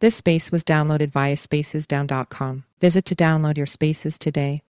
This space was downloaded via spacesdown.com. Visit to download your spaces today.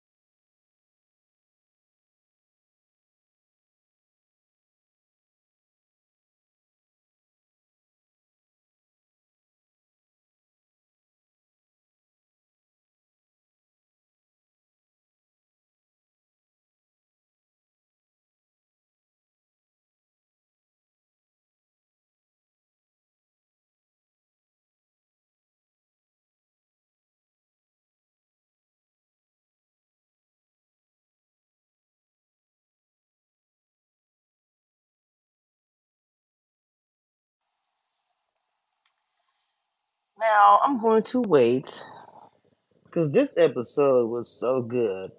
Now I'm going to wait because this episode was so good,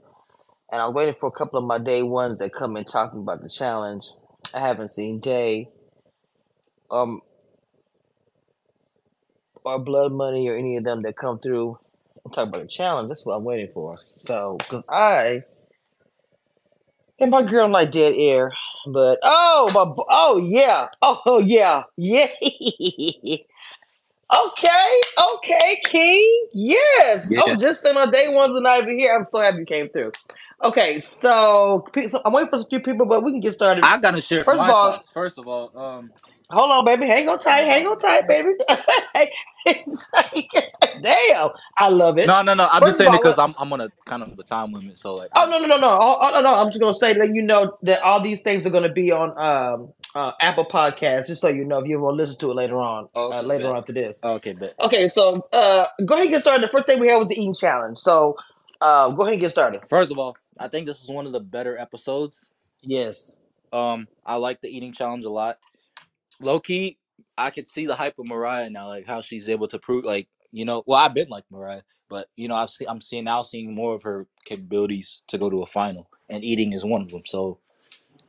and I'm waiting for a couple of my day ones that come in talking about the challenge. I haven't seen Day, um, or Blood Money or any of them that come through and talk about the challenge. That's what I'm waiting for. So, because I and my girl like dead air, but oh my, oh yeah, oh yeah, yeah. Okay, okay, King. Yes. Yeah. Oh, just sent on day ones and over here. I'm so happy you came through. Okay, so, so I'm waiting for a few people, but we can get started. I gotta share First my of all- thoughts. First of all, um, Hold on, baby. Hang on tight. Hang on tight, baby. Damn, I love it. no, no, no. I'm First just saying it because I'm I'm on a kind of a time limit. So like, Oh no no no no oh, oh, no no! I'm just gonna say that you know that all these things are gonna be on um uh, Apple Podcast, just so you know if you want to listen to it later on, uh, later bet. on after this. okay, bet. Okay, so uh, go ahead and get started. The first thing we had was the eating challenge. So uh, go ahead and get started. First of all, I think this is one of the better episodes. Yes. Um, I like the eating challenge a lot. Low key, I could see the hype of Mariah now, like how she's able to prove, like you know, well, I've been like Mariah, but you know, I've see, I'm seeing now seeing more of her capabilities to go to a final, and eating is one of them. So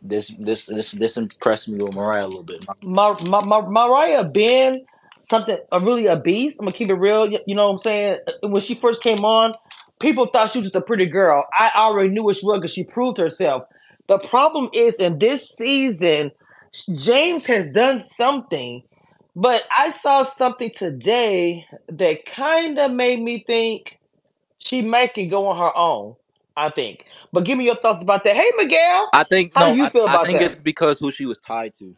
this this this this impressed me with Mariah a little bit. Ma- Ma- Ma- Mariah been something a really a beast. I'm gonna keep it real. You know what I'm saying? Uh, When she first came on, people thought she was just a pretty girl. I already knew what she was because she proved herself. The problem is in this season, James has done something, but I saw something today that kind of made me think she might can go on her own. I think. But give me your thoughts about that. Hey, Miguel. I think How no, do you I, feel I about think that? it's because who she was tied to.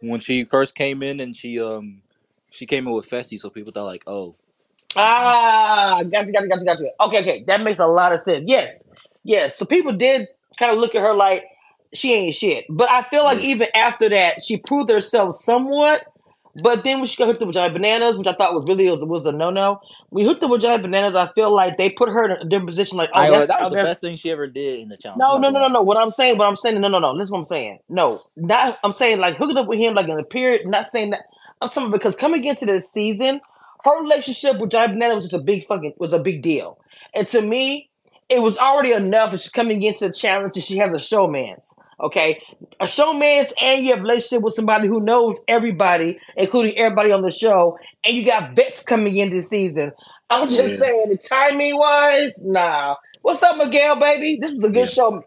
When she first came in and she um she came in with Festi, so people thought like, oh, Ah, gotcha, gotcha, gotcha, gotcha. Okay, okay, that makes a lot of sense. Yes, yes. So people did kind of look at her like she ain't shit, but I feel like Yeah. even after that, she proved herself somewhat. But then when she got hooked up with Johnny Bananas, which I thought was really was, was a no no. We hooked up with Johnny Bananas. I feel like they put her in a different position. Like, oh, I, that's, that was oh, the best thing she ever did in the challenge. No, no, no, no, no. What I'm saying, what I'm saying, no, no, no. Listen, what I'm saying. No, not. I'm saying like hooking up with him like in a period. Not saying that. I'm talking because coming into this season, her relationship with Johnny Banana was just a big fucking was a big deal. And to me, it was already enough that she's coming into the challenge and she has a showman's. Okay, a showman's and you have a relationship with somebody who knows everybody, including everybody on the show, and you got vets coming in this season. I'm just Yeah. saying, the timing wise, nah. What's up, Miguel, baby? This is a good Yeah. show.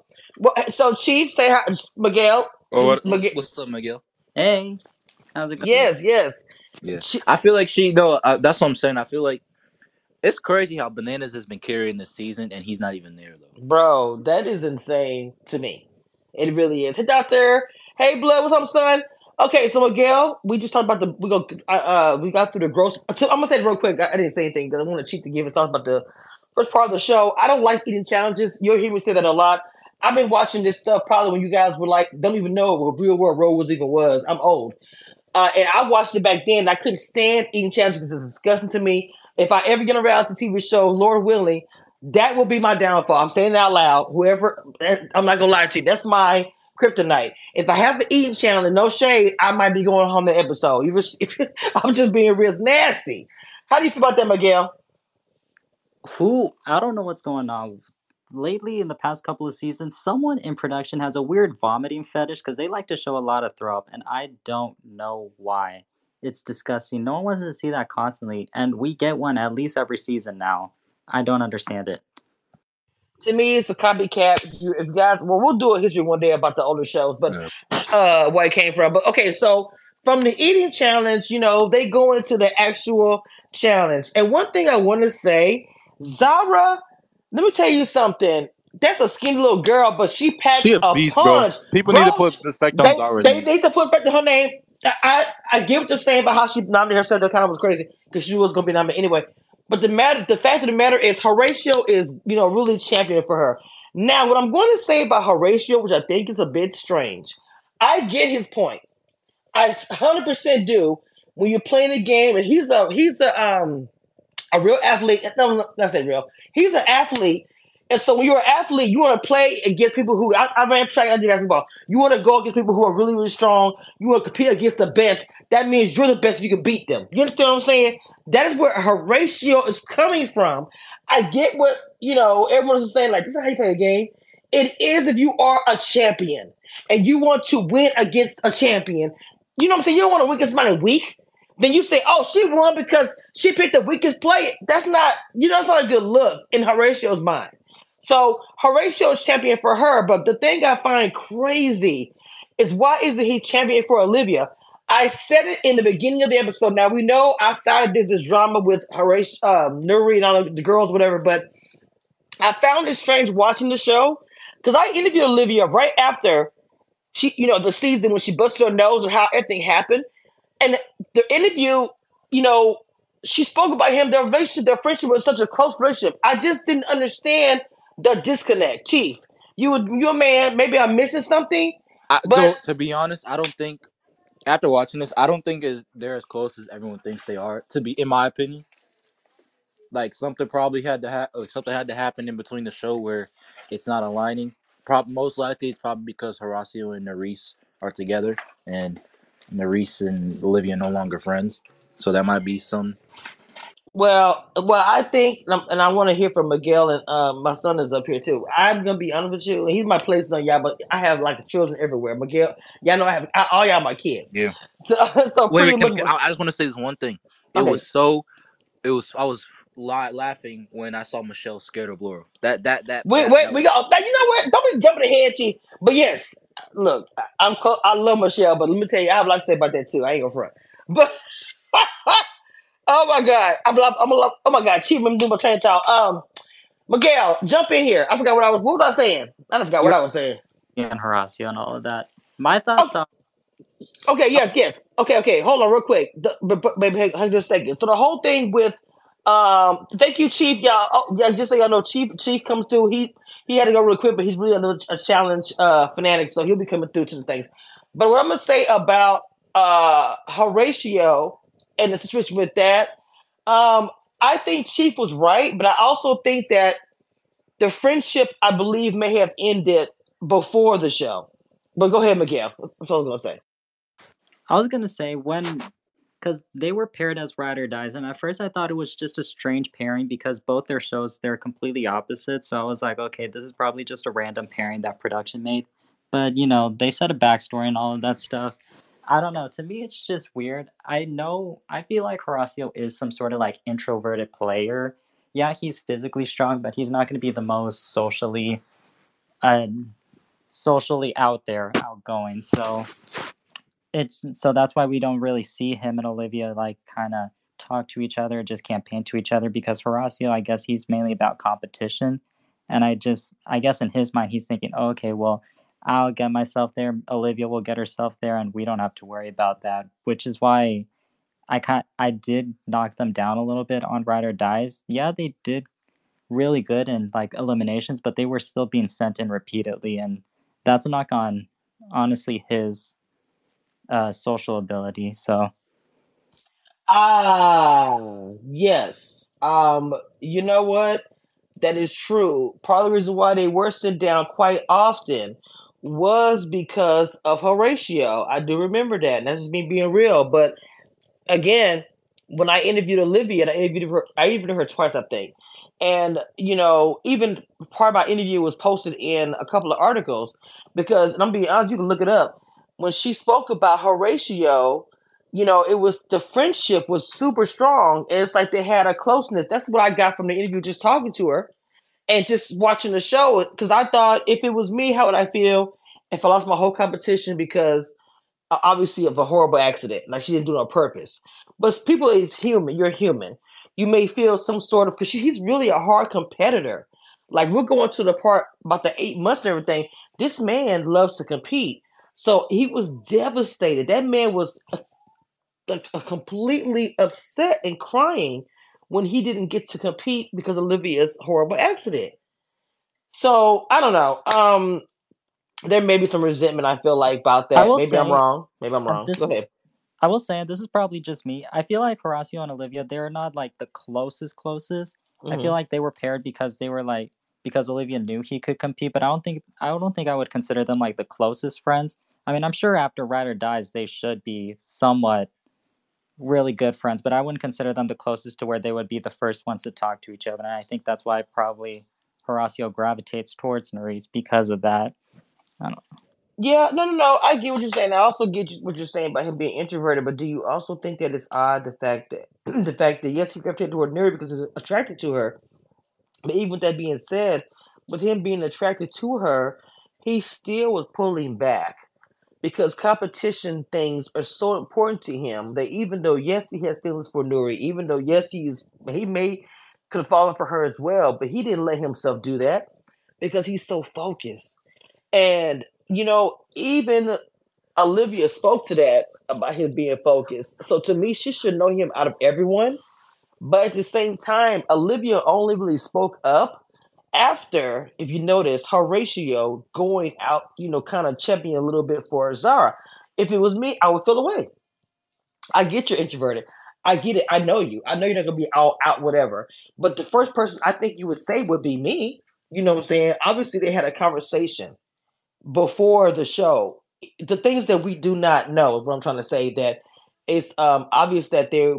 So, Chief, say hi, Miguel. Or This what, is Miguel. what's, what's up, Miguel? Hey, how's it going? Yes, yes. Yeah, Chi- I feel like she. No, uh, that's what I'm saying. I feel like it's crazy how Bananas has been carrying this season, and he's not even there though. Bro, that is insane to me. It really is. Hey, doctor. Hey, blood. What's up, son? Okay, so Miguel, we just talked about the we go. Uh, we got through the gross. I'm gonna say it real quick. I, I didn't say anything because I want to cheat to give his thoughts about the first part of the show. I don't like eating challenges. You'll hear me say that a lot. I've been watching this stuff probably when you guys were like, don't even know what real world roles even was. I'm old. Uh, and I watched it back then. I couldn't stand eating challenges because it's disgusting to me. If I ever get a reality TV show, Lord willing, that will be my downfall. I'm saying it out loud. Whoever, I'm not gonna lie to you. That's my kryptonite. If I have the eating channel and no shade, I might be going home the episode. You I'm just being real nasty. How do you feel about that, Miguel? Who? I don't know what's going on. Lately, in the past couple of seasons, someone in production has a weird vomiting fetish because they like to show a lot of throw up, and I don't know why. It's disgusting. No one wants to see that constantly, and we get one at least every season now. I don't understand it. To me, it's a copycat. If you, if you guys, well, we'll do a history one day about the older shows, but Yeah. uh, where it came from. But okay, so from the eating challenge, you know, they go into the actual challenge. And one thing I want to say, Zara, let me tell you something. That's a skinny little girl, but she packs She a a beast, bro. punch. People need to put respect on they Zara's they name. need to put respect to her name. I I, I get what you're saying about how she nominated herself. That kind of was crazy because she was going to be nominated anyway. But the matter, the fact of the matter is, Horatio is you know really champion for her. Now, what I'm going to say about Horatio, which I think is a bit strange, I get his point. I 100% do. When you're playing a game, and he's a he's a um a real athlete. No, no, not say real. He's an athlete, and so when you're an athlete, you want to play against people who I, I ran track, I did basketball. You want to go against people who are really, really strong. You want to compete against the best. That means you're the best if you can beat them. You understand what I'm saying? That is where Horatio is coming from. I get what you know. Everyone's saying like this is how you play a game. It is if you are a champion and you want to win against a champion. You know what I'm saying? You don't want to win against weak. Then you say, "Oh, she won because she picked the weakest player." That's not, you know, that's not a good look in Horatio's mind. So Horatio's champion for her, but the thing I find crazy is why isn't he champion for Olivia? I said it in the beginning of the episode. Now we know outside of this, this drama with Horatio, um, Nuri and all the girls, whatever. But I found it strange watching the show because I interviewed Olivia right after she, you know, the season when she busted her nose and how everything happened. And the interview, you know, she spoke about him. Their relationship, their friendship was such a close friendship. I just didn't understand the disconnect, Chief. You you're a man. Maybe I'm missing something, I, but to be honest, I don't think after watching this, I don't think is they're as close as everyone thinks they are. To be, in my opinion, like something probably had to happen. Something had to happen in between the show where it's not aligning. Prob- most likely, it's probably because Horacio and Nurys are together, and Nurys and Olivia no longer friends. So that might be some. Well, well, I think, and, I want to hear from Miguel and uh, my son is up here too. I'm gonna be honest with you. He's my place on y'all, but I have like children everywhere. Miguel, y'all know I have I, all y'all my kids. Yeah. So, so Wait, wait much. I, I just want to say this one thing. It Okay. was so. It was. I was la- laughing when I saw Michelle scared of Laurel. That that that. Wait, that, wait, that we got. You know what? Don't be jumping ahead, Chief. But yes, look, I- I'm. co- I love Michelle, but let me tell you, I have a lot to say about that too. I ain't gonna front. But oh my god, I'm. I'm. love- Oh my god, Chief, let me do my train talk. Um, Miguel, jump in here. I forgot what I was. What was I saying? I forgot what I was saying. and Horacio and all of that. My thoughts on Okay, yes, yes. Okay, okay. Hold on, real quick. The, maybe hang hang just a second. So the whole thing with, um, thank you, Chief. Y'all, oh, yeah, just so y'all know, Chief, Chief comes through. He he had to go real quick, but he's really a, a challenge uh fanatic, so he'll be coming through to the things. But what I'm gonna say about uh Horatio and the situation with that, um, I think Chief was right, but I also think that the friendship, I believe, may have ended before the show. But go ahead, Miguel. That's all I'm gonna say. I was gonna say when, because they were paired as ride or dies, and at first I thought it was just a strange pairing because both their shows they're completely opposite. So I was like, okay, this is probably just a random pairing that production made. But you know, they said a backstory and all of that stuff. I don't know. To me, it's just weird. I know. I feel like Horacio is some sort of like introverted player. Yeah, he's physically strong, but he's not going to be the most socially, uh, socially out there, outgoing. So it's so that's why we don't really see him and Olivia like kind of talk to each other, just campaign to each other because Horacio, I guess he's mainly about competition. And I just, I guess in his mind, he's thinking, oh, okay, well, I'll get myself there. Olivia will get herself there, and we don't have to worry about that. Which is why I kind, I did knock them down a little bit on Ride or Dies. Yeah, they did really good in like eliminations, but they were still being sent in repeatedly, and that's a knock on, honestly, his uh, social ability. So Ah, yes. Um, you know what? That is true. Part of the reason why they were sent down quite often was because of Horatio. I do remember that. And that's just me being real. But again, when I interviewed Olivia, and I interviewed her, I interviewed her twice, I think. And you know, even part of my interview was posted in a couple of articles because, and I'm being honest, you can look it up. When she spoke about Horatio, you know, it was the friendship was super strong. And it's like they had a closeness. That's what I got from the interview, just talking to her and just watching the show. Because I thought if it was me, how would I feel if I lost my whole competition because uh, obviously of a horrible accident, like she didn't do it on purpose. But people is human. You're human. You may feel some sort of because he's really a hard competitor. Like we're going to the part about the eight months and everything. This man loves to compete, so he was devastated. That man was uh, like completely upset and crying when he didn't get to compete because Olivia's horrible accident. So I don't know. Um, there may be some resentment I feel like about that. Maybe say, I'm wrong. Maybe I'm wrong. Go ahead. I will say this is probably just me. I feel like Horacio and Olivia, they're not like the closest closest. Mm-hmm. I feel mm-hmm. like they were paired because they were like because Olivia knew he could compete, but I don't think I don't think I would consider them like the closest friends. I mean, I'm sure after Ride or Dies, they should be somewhat really good friends, but I wouldn't consider them the closest to where they would be the first ones to talk to each other. And I think that's why probably Horacio gravitates towards Nurys because of that. I don't know. Yeah, no, no, no. I get what you're saying. I also get what you're saying about him being introverted. But do you also think that it's odd the fact that the fact that yes, he gravitated toward Nuri because he's attracted to her, but even with that being said, with him being attracted to her, he still was pulling back because competition things are so important to him that even though yes he has feelings for Nuri, even though yes he's he may could have fallen for her as well, but he didn't let himself do that because he's so focused. And you know, even Olivia spoke to that about him being focused. So to me, she should know him out of everyone. But at the same time, Olivia only really spoke up after, if you notice, Horatio going out, you know, kind of checking a little bit for Zara. If it was me, I would feel away. I get you're introverted. I get it. I know you. I know you're not gonna be all out, whatever. But the first person I think you would say would be me. You know what I'm saying? Obviously, they had a conversation before the show. The things that we do not know, what I'm trying to say, that it's um, obvious that they're.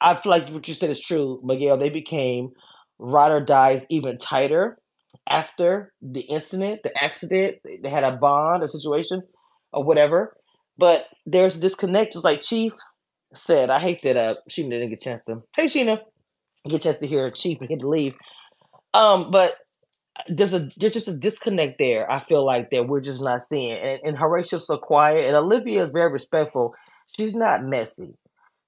I feel like what you said is true, Miguel. They became ride or dies even tighter after the incident, the accident. They had a bond, a situation, or whatever. But there's a disconnect, just like Chief said. I hate that uh Scheana didn't get a chance to. Hey Sheena, get a chance to hear Chief and get to leave. Um, but there's a there's just a disconnect there. I feel like that we're just not seeing. And, and Horacio's so quiet, and Olivia is very respectful. She's not messy.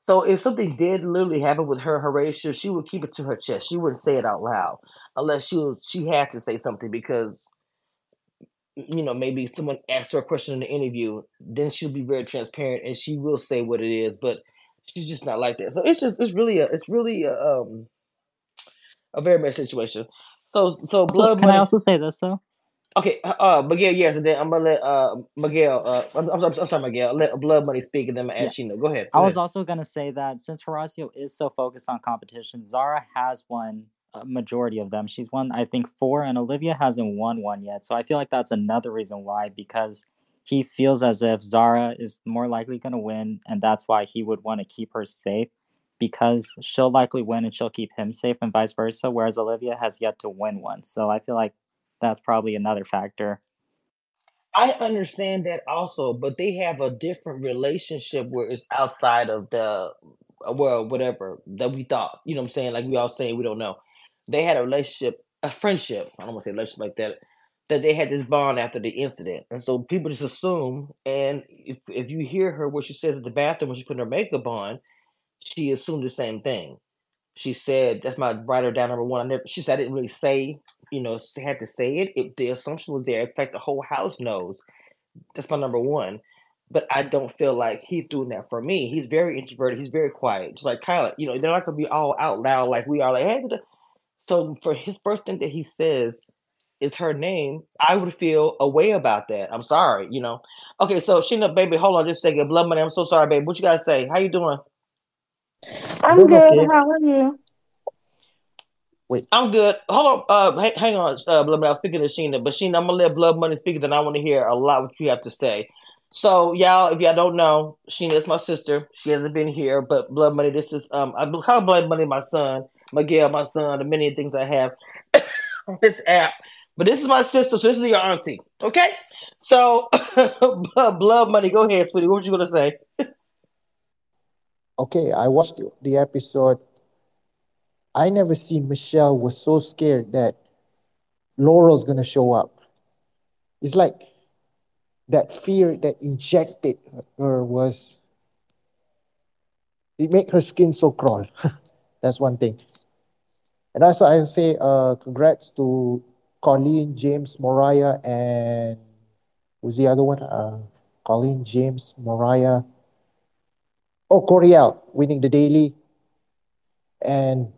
So if something did literally happen with her, Horatio, she would keep it to her chest. She wouldn't say it out loud unless she was she had to say something because you know maybe someone asked her a question in the interview. Then she'll be very transparent and she will say what it is. But she's just not like that. So it's just it's really a it's really a, um a very bad situation. So so blood. So can money, I also say this though? Okay, uh, uh, Miguel, yes, and then I'm gonna let uh Miguel, uh, I'm, I'm, I'm sorry, Miguel, let Blood Money speak, and then I'm ask yeah. Go ahead. Go I was also gonna say that since Horacio is so focused on competition, Zara has won a majority of them. She's won, I think, four, and Olivia hasn't won one yet. So I feel like that's another reason why, because he feels as if Zara is more likely gonna win, and that's why he would want to keep her safe because she'll likely win and she'll keep him safe, and vice versa. Whereas Olivia has yet to win one. So I feel like that's probably another factor. I understand that also, but they have a different relationship where it's outside of the well, whatever that we thought. You know what I'm saying? Like we all saying we don't know. They had a relationship, a friendship. I don't want to say relationship like that. That they had this bond after the incident, and so people just assume. And if if you hear her what she says at the bathroom when she's putting her makeup on, she assumed the same thing. She said, "That's my writer down number one." I never. She said, "I didn't really say you know, had to say it. it. The assumption was there. In fact, the whole house knows. That's my number one. But I don't feel like he's doing that for me. He's very introverted. He's very quiet, just like Kyla. You know, they're not gonna be all out loud like we are. Like, hey, so for his first thing that he says is her name, I would feel a way about that. I'm sorry, you know. Okay, so Scheana, baby, hold on just a second. Blood money. I'm so sorry, baby. What you gotta say? How you doing? I'm good. Okay. How are you? Wait. I'm good. Hold on. Uh, hang, hang on. Uh, Blood Money. I'm speaking to Scheana, but Scheana, I'm gonna let Blood Money speak, then I want to hear a lot what you have to say. So, y'all, if y'all don't know, Scheana is my sister. She hasn't been here, but Blood Money. This is um, I call Blood Money my son, Miguel, my son, the many things I have on this app. But this is my sister, so this is your auntie. Okay. So, Blood Money, go ahead, sweetie. What were you gonna say? okay, I watched the episode I never seen Michelle was so scared that Laurel's gonna show up. It's like that fear that injected her was it made her skin so crawl. That's one thing. And also I say uh congrats to Colleen, James, Moriah, and who's the other one? Uh Colleen, James, Moriah. Oh, Coriel winning the daily. And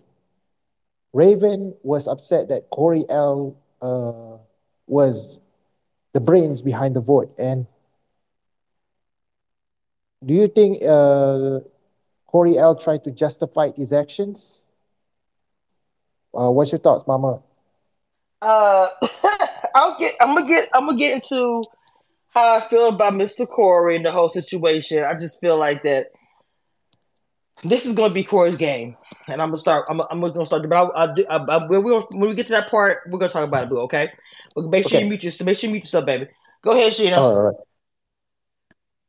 Raven was upset that Coriel uh, was the brains behind the vote. And do you think uh, L tried to justify his actions? Uh, what's your thoughts, Mama? Uh, I'll get. I'm gonna get. I'm gonna get into how I feel about Mr. Corey and the whole situation. I just feel like that this is gonna be Corey's game, and I'm gonna start. I'm, I'm gonna start. But I'll, I'll do. I, I, when, we, when we get to that part, we're gonna talk about it. Blue, okay? But make sure Okay. you mute yourself. Make sure you mute yourself, baby. Go ahead, Sheena. All right.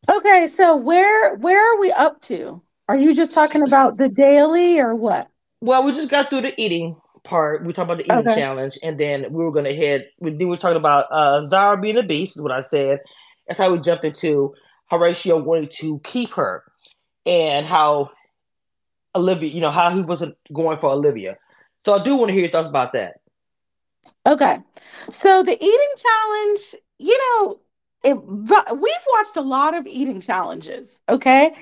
Okay, so where where are we up to? Are you just talking about the daily or what? Well, we just got through the eating part. We talked about the eating Okay. challenge, and then we were gonna head. We then we were talking about uh Zara being a beast, is what I said. That's how we jumped into Horatio wanting to keep her, and how Olivia, you know, how he wasn't going for Olivia. So I do want to hear your thoughts about that. Okay. So the eating challenge, you know, it, we've watched a lot of eating challenges, okay?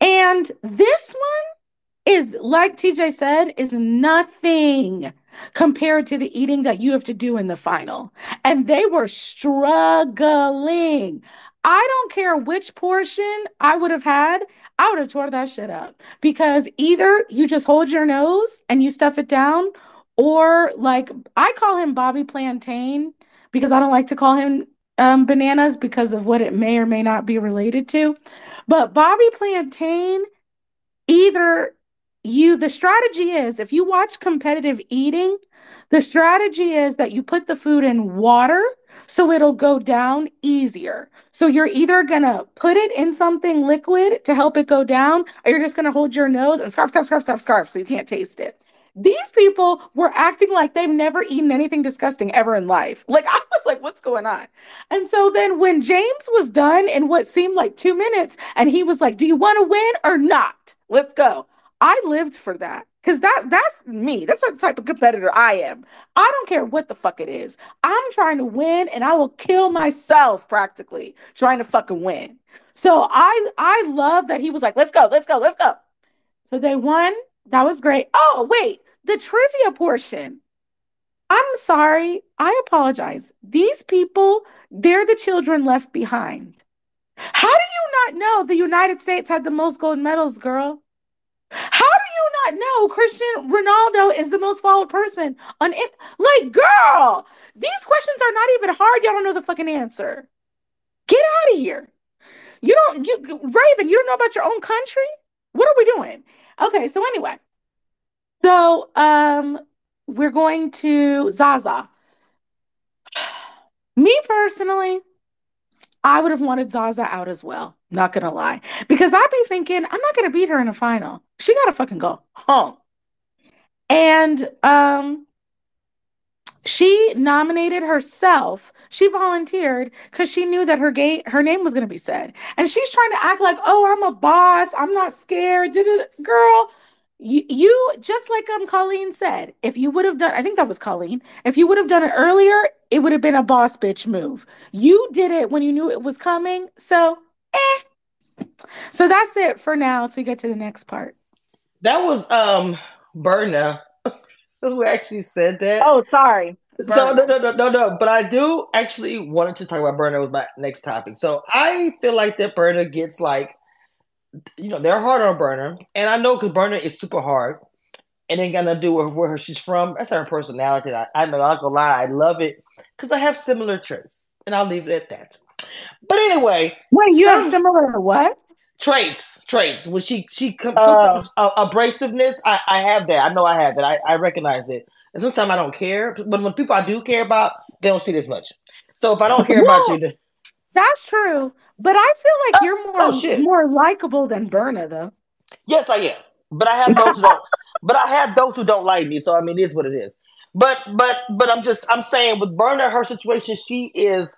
And this one is, like TJ said, is nothing compared to the eating that you have to do in the final. And they were struggling. I don't care which portion I would have had, I would have tore that shit up because either you just hold your nose and you stuff it down, or like I call him Bobby Plantain because I don't like to call him um, bananas because of what it may or may not be related to. But Bobby Plantain, either you, the strategy is if you watch competitive eating, the strategy is that you put the food in water so it'll go down easier. So you're either gonna put it in something liquid to help it go down, or you're just gonna hold your nose and scarf, scarf, scarf, scarf, scarf, so you can't taste it. These people were acting like they've never eaten anything disgusting ever in life. Like I was like, what's going on? And so then when James was done in what seemed like two minutes, and he was like, Do you want to win or not? Let's go. I lived for that. Cause that that's me. That's the type of competitor I am. I don't care what the fuck it is. I'm trying to win and I will kill myself practically trying to fucking win. So I I love that he was like, let's go, let's go, let's go. So they won. That was great. Oh, wait, the trivia portion. I'm sorry. I apologize. These people, they're the children left behind. How do you not know the United States had the most gold medals, girl? How do you not know Christian Ronaldo is the most followed person on it? Like, girl, these questions are not even hard. Y'all don't know the fucking answer. Get out of here. You don't, you, Raven, you don't know about your own country? What are we doing? Okay, so anyway, so um, we're going to Zaza. Me personally, I would have wanted Zaza out as well. Not gonna lie, because I'd be thinking I'm not gonna beat her in a final. She gotta fucking go home. And um, she nominated herself. She volunteered because she knew that her gay her name was gonna be said, and she's trying to act like, "Oh, I'm a boss. I'm not scared." Da-da-da. Girl, you, you just like um Colleen said, if you would have done, I think that was Colleen. If you would have done it earlier, it would have been a boss bitch move. You did it when you knew it was coming, so eh. So that's it for now. Till we get to the next part. That was um Berna who actually said that. Oh, sorry. So no, no, no, no, no. But I do actually wanted to talk about Berna with my next topic. So I feel like that Berna gets like, you know, they're hard on Berna, and I know because Berna is super hard, and ain't got nothing to do with where she's from. That's her personality. I, I'm not gonna lie, I love it because I have similar traits, and I'll leave it at that. But anyway, Wait, you have similar what? traits, traits. When she she comes, Oh. uh, abrasiveness. I I have that. I know I have that. I I recognize it. And sometimes I don't care, but when people I do care about, they don't see this much. So if I don't care about you, then, That's true, but I feel like Oh, you're more oh, shit. more likable than Berna, though. yes, I am. But I have those who don't. But I have those who don't like me. So I mean, it is what it is. But but but I'm just I'm saying with Berna, her situation, she is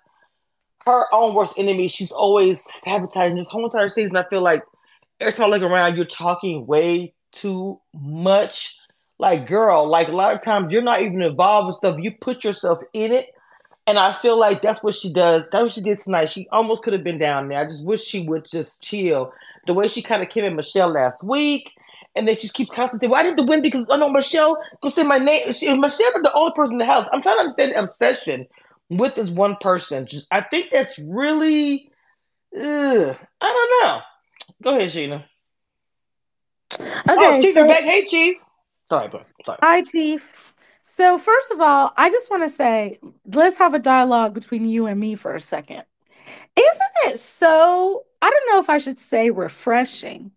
her own worst enemy. She's always sabotaging this whole entire season. I feel like every time I look around, you're talking way too much. Like, girl, like a lot of times you're not even involved with stuff. You put yourself in it. And I feel like that's what she does. That's what she did tonight. She almost could have been down there. I just wish she would just chill. The way she kind of came at Michelle last week, and then she keeps constantly, "Well, I didn't win because I oh, know Michelle go say my name." She, Michelle is the only person in the house. I'm trying to understand the obsession with this one person. Just, I think that's really, ugh, I don't know. Go ahead, Sheena. Okay, oh, Chief, so back. Hey, Chief. Sorry, bro. Sorry. hi, Chief. So first of all, I just want to say, let's have a dialogue between you and me for a second. Isn't it so? I don't know if I should say refreshing,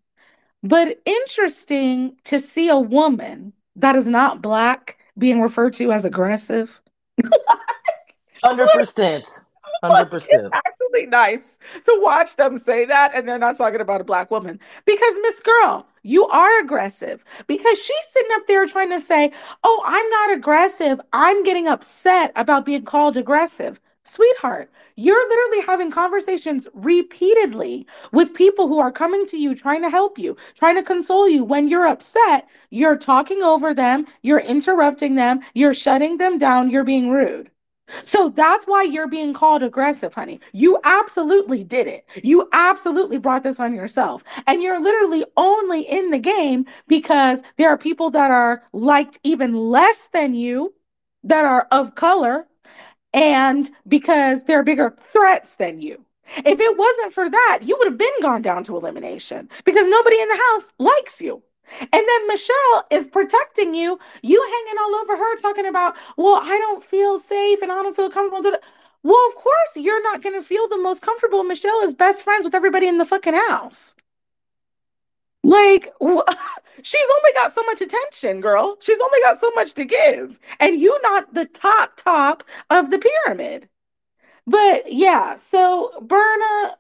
but interesting to see a woman that is not black being referred to as aggressive. Hundred percent. Hundred percent. actually nice to watch them say that and they're not talking about a black woman because miss girl you are aggressive. Because she's sitting up there trying to say oh i'm not aggressive. I'm getting upset about being called aggressive. Sweetheart you're literally having conversations repeatedly with people who are coming to you trying to help you trying to console you. When you're upset you're talking over them you're interrupting them you're shutting them down you're being rude so that's why you're being called aggressive, honey. You absolutely did it. You absolutely brought this on yourself. And you're literally only in the game because there are people that are liked even less than you that are of color and because they're bigger threats than you. If it wasn't for that, you would have been gone down to elimination because nobody in the house likes you. And then Michelle is protecting you. You hanging all over her, talking about, well, I don't feel safe and I don't feel comfortable. Well, of course, you're not going to feel the most comfortable. Michelle is best friends with everybody in the fucking house. Like, she's only got so much attention, girl. She's only got so much to give. And you not the top, top of the pyramid. But yeah, so Berna,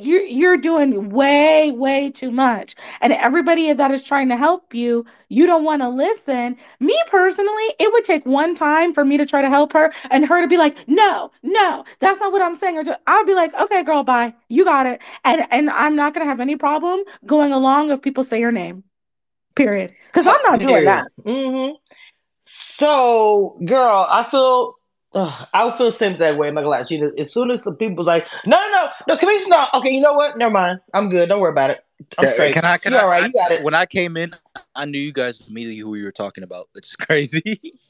you're you're doing way way too much. And everybody that is trying to help you you don't want to listen. Me personally it would take one time for me to try to help her and her to be like no no that's not what i'm saying. Or i'll be like okay girl bye. You got it. And and i'm not gonna have any problem going along if people say your name period. Because i'm not doing that. Mm-hmm. So, girl, I feel Ugh, I would feel the same that way. I'm not gonna lie. you. As soon as some people's like, no, no, no, no, commission, no. Okay, you know what? Never mind. I'm good. Don't worry about it. I'm Yeah, straight. Can I? Can You I, all right? I- You got it. When I came in, I knew you guys immediately who you were talking about, which is crazy.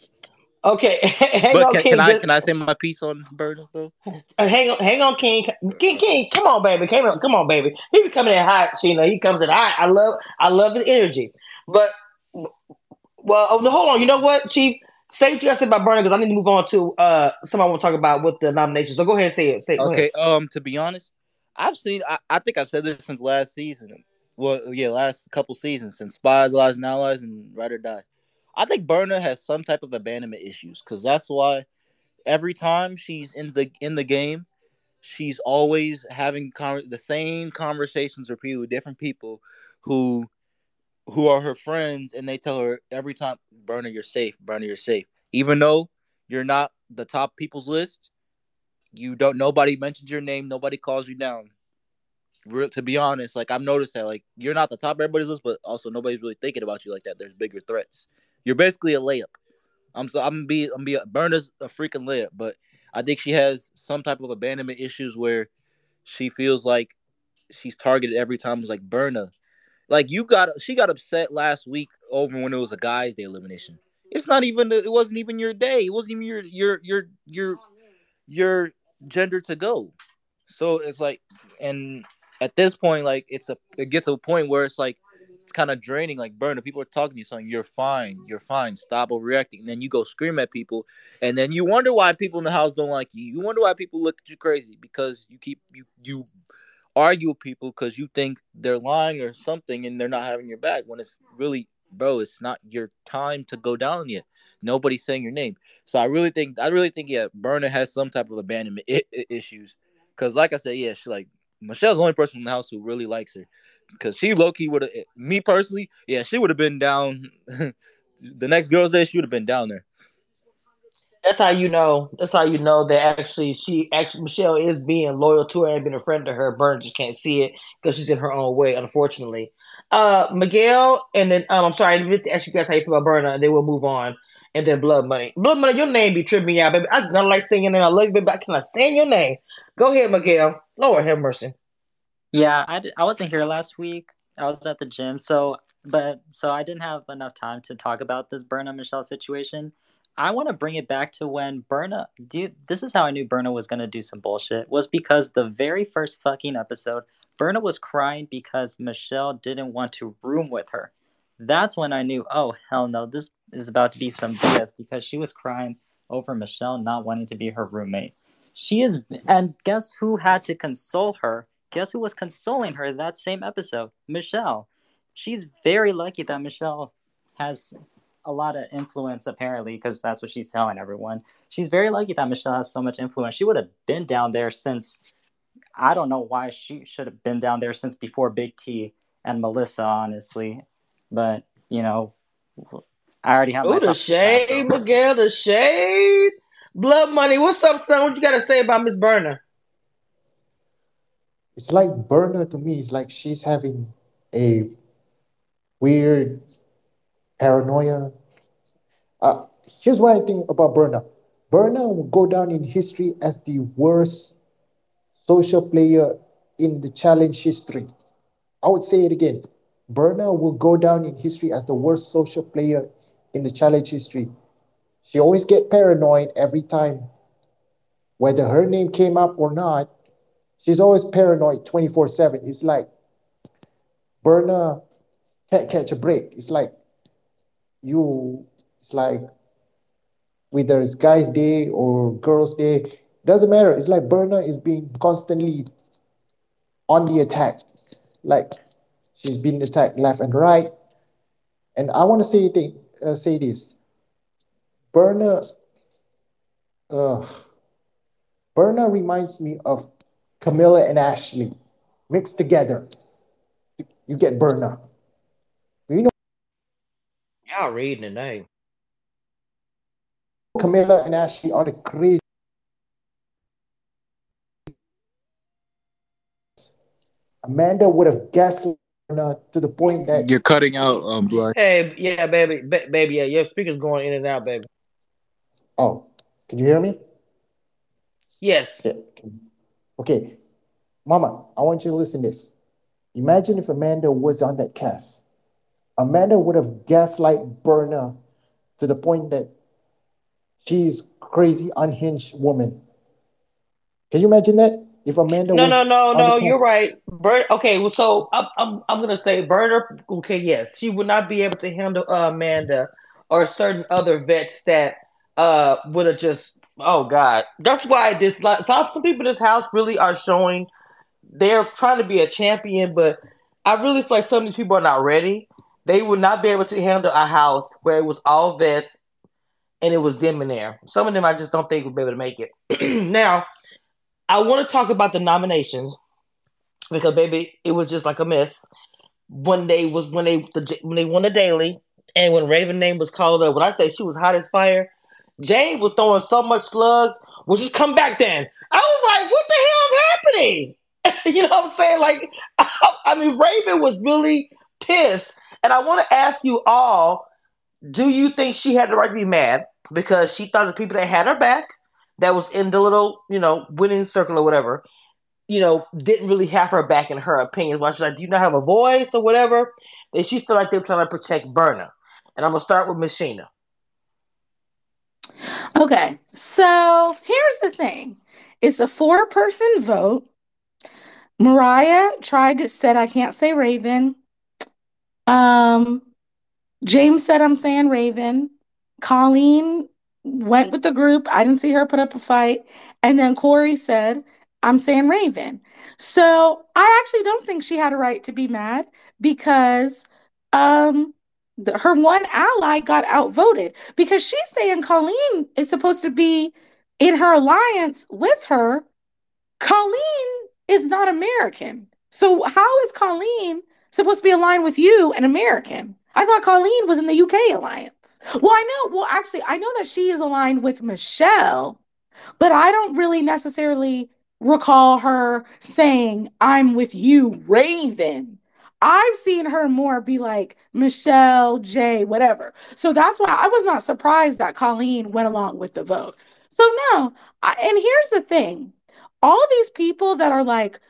Okay, hang but on, can, King. can I? just- Can I say my piece on Berna though? uh, hang on, hang on, King. King, King. Come on, baby. Come on, come on, baby. He be coming in hot. Sheena. He comes in hot. I love, I love the energy. But, well, oh, hold on. You know what, Chief? Say what you say about Berna because I need to move on to uh something I want to talk about with the nomination. So go ahead and say it. Say it. Go ahead. Okay. Um. To be honest, I've seen. I, I think I've said this since last season. Well, yeah, last couple seasons since Spies, Lies, and Allies, and Ride or Die. I think Berna has some type of abandonment issues because that's why every time she's in the in the game, she's always having con- the same conversations repeated with different people who who are her friends, and they tell her every time, "Berna, you're safe. Berna, you're safe." Even though you're not the top people's list, you don't. Nobody mentions your name. Nobody calls you down. Real, to be honest, like I've noticed that, like you're not the top everybody's list, but also nobody's really thinking about you like that. There's bigger threats. You're basically a layup. I'm so I'm gonna be I'm gonna be a, Berna's a freaking layup, but I think she has some type of abandonment issues where she feels like she's targeted every time. It's like Berna, like you got she got upset last week over when it was a guys' day elimination. It's not even it wasn't even your day. It wasn't even your your your your your gender to go. So it's like, and at this point, like it's a it gets to a point where it's like it's kind of draining. Like Berna, people are talking to you, saying you're fine, you're fine, stop overreacting. And then you go scream at people, and then you wonder why people in the house don't like you. You wonder why people look at you crazy because you keep you you argue with people because you think they're lying or something, and they're not having your back. When it's really, bro, it's not your time to go down yet. Nobody's saying your name. So I really think I really think yeah, Berna has some type of abandonment I- I- issues. Cause like I said, yeah, she like Michelle's the only person in the house who really likes her. Cause she low key would have eh, me personally, yeah, she would have been down. the next girls' day, she would have been down there. That's how you know. That's how you know that actually she actually Michelle is being loyal to her and being a friend to her. Burn just can't see it because she's in her own way, unfortunately. Uh, Miguel, and then um, I'm sorry, I didn't ask you guys how you feel about Berna, and then we'll move on. And then Blood Money, Blood Money, your name be tripping me out, baby. I don't like singing, and I love you, baby. I cannot stand your name. Go ahead, Miguel. Lord have mercy. Yeah, I, I wasn't here last week. I was at the gym, so but so I didn't have enough time to talk about this Berna Michelle situation. I want to bring it back to when Berna. Do this is how I knew Berna was gonna do some bullshit. Was because the very first fucking episode, Berna was crying because Michelle didn't want to room with her. That's when I knew, oh hell no, this is about to be some BS because she was crying over Michelle not wanting to be her roommate. She is, and guess who had to console her? Guess who was consoling her that same episode? Michelle. She's very lucky that Michelle has a lot of influence apparently because that's what she's telling everyone. She's very lucky that Michelle has so much influence. She would have been down there since I don't know why she should have been down there since before Big T and Melissa, honestly. But you know, I already have. Oh, the shade, Miguel, the shade. Blood money. What's up, son? What you got to say about Miss Berna? It's like Berna to me. It's like she's having a weird paranoia. Uh, here's what I think about Berna. Berna will go down in history as the worst social player in the challenge history. I would say it again. Berna will go down in history as the worst social player in the challenge history. She always get paranoid every time. Whether her name came up or not, she's always paranoid 24-7. It's like Berna can't catch a break. It's like you it's like whether it's guys day or girls day doesn't matter. It's like Berna is being constantly on the attack. Like she's being attacked left and right. And i want to say uh, say this. Berna uh, Berna reminds me of Camila and Ashley mixed together. You get Berna Y'all reading tonight. Camila and Ashley are the crazy. Amanda would have guessed to the point that you're cutting out, um, Blood. Hey, yeah, baby, ba- baby, yeah, your speaker's going in and out, baby. Oh, can you hear me? Yes. Yeah. Okay, Mama, I want you to listen to this. Imagine if Amanda was on that cast. Amanda would have gaslight Berna to the point that she's crazy, unhinged woman. Can you imagine that? If Amanda No, no, no, no, you're right. Bert okay, well so I'm I'm I'm gonna say Berna okay, yes, she would not be able to handle uh, Amanda or certain other vets that uh would have just oh god. That's why this some some people in this house really are showing they're trying to be a champion, but I really feel like some of these people are not ready they would not be able to handle a house where it was all vets and it was them in there. Some of them I just don't think would be able to make it. now, I want to talk about the nominations because baby, it was just like a mess when they was when they the, when they won the daily and when Raven name was called up. When I say she was hot as fire, Jane was throwing so much slugs. Well, just come back then. I was like, what the hell is happening? you know what I'm saying? Like, I, I mean, Raven was really pissed and I want to ask you all do you think she had the right to be mad because she thought the people that had her back, that was in the little, you know, winning circle or whatever, you know, didn't really have her back in her opinion? Why she's like, do you not have a voice or whatever? And she felt like they were trying to protect Berna. And I'm going to start with Sheena. Okay, so here's the thing it's a four person vote. Mariah tried to said I can't say Raven. Um, James said I'm saying Raven. Colleen went with the group. I didn't see her put up a fight. And then Corey said, I'm saying Raven. So I actually don't think she had a right to be mad because um the, her one ally got outvoted because she's saying Colleen is supposed to be in her alliance with her. Colleen is not American. So how is Colleen supposed to be aligned with you, an American. I thought Colleen was in the UK alliance. Well, I know. Well, actually, I know that she is aligned with Michelle, but I don't really necessarily recall her saying, I'm with you, Raven. I've seen her more be like Michelle, Jay, whatever. So that's why I was not surprised that Colleen went along with the vote. So, no. I, and here's the thing all these people that are like,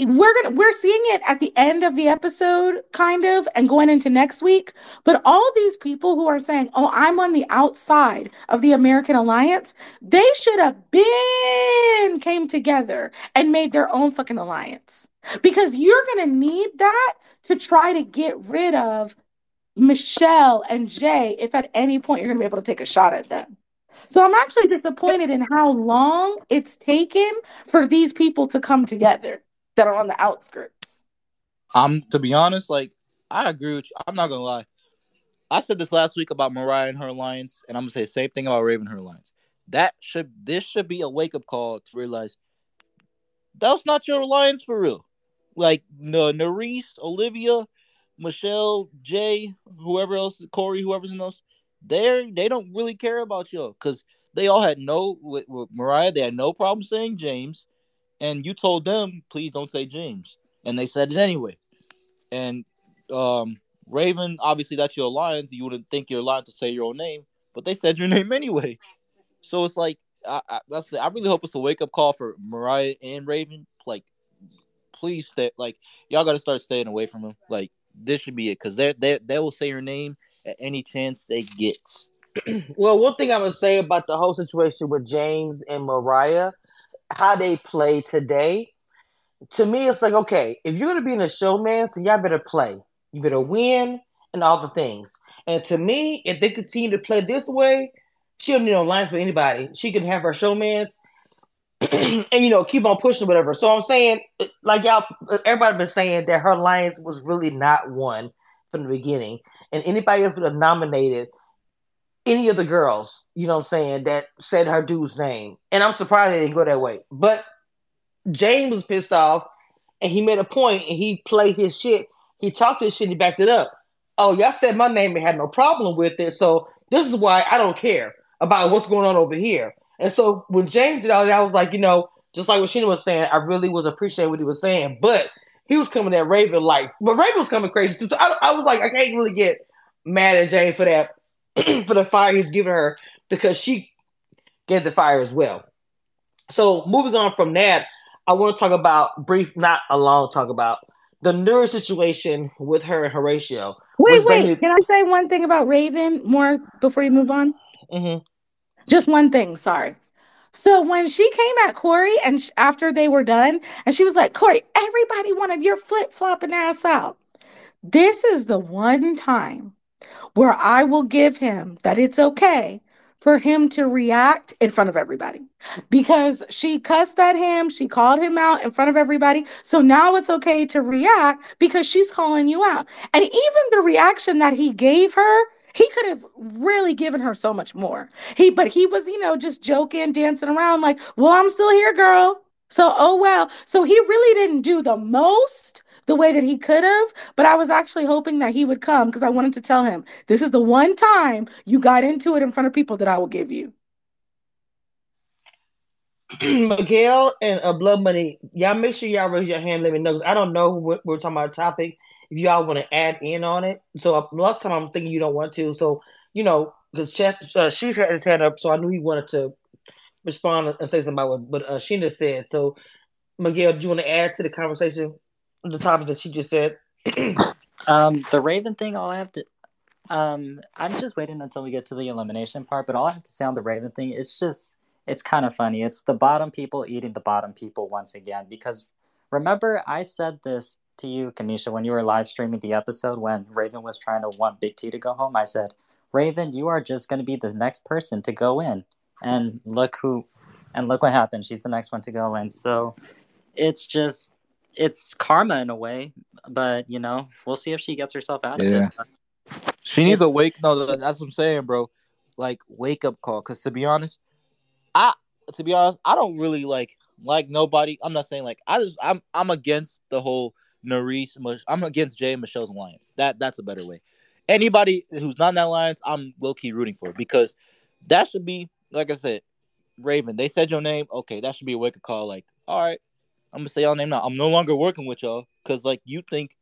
we're gonna we're seeing it at the end of the episode kind of and going into next week but all these people who are saying oh i'm on the outside of the american alliance they should have been came together and made their own fucking alliance. Because you're gonna need that to try to get rid of michelle and jay if at any point you're gonna be able to take a shot at them. So i'm actually disappointed in how long it's taken for these people to come together that are on the outskirts. I'm to be honest, like I agree with you. I'm not gonna lie. I said this last week about Mariah and her alliance, and I'm gonna say the same thing about Raven her alliance. That should this should be a wake up call to realize that's not your alliance for real. Like no Nurys, Olivia, Michelle, Jay, whoever else, Corey, whoever's in those, they they don't really care about you because they all had no with, with Mariah. They had no problem saying James and you told them please don't say James, and they said it anyway. And um, Raven, obviously that's your alliance. You wouldn't think you're allowed to say your own name, but they said your name anyway. So it's like I, I, that's I really hope it's a wake up call for Mariah and Raven. Like, please stay. Like, y'all got to start staying away from him. Like, this should be it because they they they will say your name at any chance they get. well, one thing I'm gonna say about the whole situation with James and Mariah how they play today, to me, it's like, okay, if you're going to be in a showman, so y'all better play. You better win and all the things. And to me, if they continue to play this way, she don't need no lines for anybody. She can have her showmans and, you know, keep on pushing whatever. So I'm saying, like y'all, everybody been saying that her lines was really not one from the beginning. And anybody else would have nominated any of the girls, you know what I'm saying, that said her dude's name. And I'm surprised they didn't go that way. But James was pissed off and he made a point and he played his shit. He talked his shit and he backed it up. Oh, y'all said my name and had no problem with it. So this is why I don't care about what's going on over here. And so when James did all that, I was like, you know, just like what Sheena was saying, I really was appreciating what he was saying. But he was coming at Raven like, but Raven was coming crazy. So I, I was like, I can't really get mad at James for that for the fire he's given her because she gave the fire as well. So moving on from that, I want to talk about brief, not a long talk about the nerd situation with her and Horacio. Wait, wait. Can I say one thing about Raven more before you move on? Mm-hmm. Just one thing. Sorry. So when she came at Corey and sh- after they were done, and she was like, Corey, everybody wanted your flip flopping ass out. This is the one time where I will give him that it's okay for him to react in front of everybody because she cussed at him, she called him out in front of everybody. So now it's okay to react because she's calling you out. And even the reaction that he gave her, he could have really given her so much more. He but he was, you know, just joking, dancing around like, "Well, I'm still here, girl." So, oh well. So he really didn't do the most the way that he could have, but I was actually hoping that he would come because I wanted to tell him this is the one time you got into it in front of people that I will give you. Miguel and uh, Blood Money, y'all make sure y'all raise your hand. Let me know. I don't know what we're talking about topic. If y'all want to add in on it, so uh, last time I'm thinking you don't want to. So you know, because Chef uh, Chief had his hand up, so I knew he wanted to respond and say something about what, what uh, Sheena said. So Miguel, do you want to add to the conversation? The topic that she just said? um, the Raven thing, all I have to, um, I'm just waiting until we get to the elimination part. But all I have to say on the Raven thing, it's just, it's kind of funny. It's the bottom people eating the bottom people once again. Because remember, I said this to you, Cameshia, when you were live streaming the episode when Raven was trying to want Big T to go home. I said, Raven, you are just going to be the next person to go in. And look who, and look what happened. She's the next one to go in. So it's just it's karma in a way, but you know, we'll see if she gets herself out yeah. of it. She needs a wake. No, that's what I'm saying, bro. Like wake up call. Because to be honest, I to be honest, I don't really like like nobody. I'm not saying like I just I'm I'm against the whole Nurys. I'm against Jay and Michelle's alliance. That that's a better way. anybody who's not in that alliance, I'm low key rooting for because that should be like I said, Raven. They said your name. Okay, that should be a wake up call. Like, all right, I'm gonna say y'all name now. I'm no longer working with y'all because like you think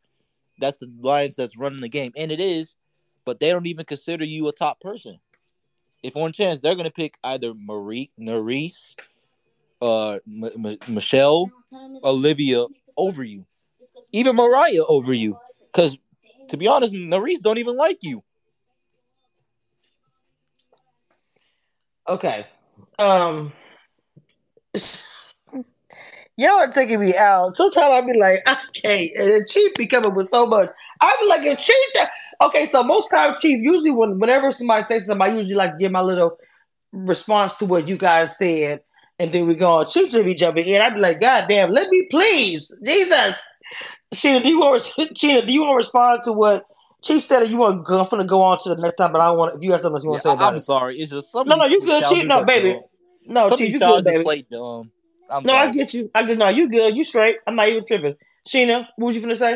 that's the alliance that's running the game, and it is, but they don't even consider you a top person. If on chance they're gonna pick either Marie, Nurys, uh, M- M- Michelle, Olivia over you, even Mariah over you, because to be honest, Nurys don't even like you. Okay. Um Y'all are taking me out. Sometimes I be like, I can't. And then Chief be coming with so much. I be like, a Chief that okay, so most time, Chief, usually when whenever somebody says something, I usually like to give my little response to what you guys said. And then we go on Chief Jimmy jumping in. I'd be like, God damn, let me please. Jesus. Sheena, do you want Sheena, do you want to respond to what Chief said or you want go, I'm gonna go on to the next time, but I don't want if you have something you want to Yeah, say about I, am it. sorry. It's just some No, no, you good, Chief. No, baby. No, Some Chief, you good, baby. play dumb. I'm No, I get you. I get no, you good. You straight. I'm not even tripping. Sheena, what was you gonna say?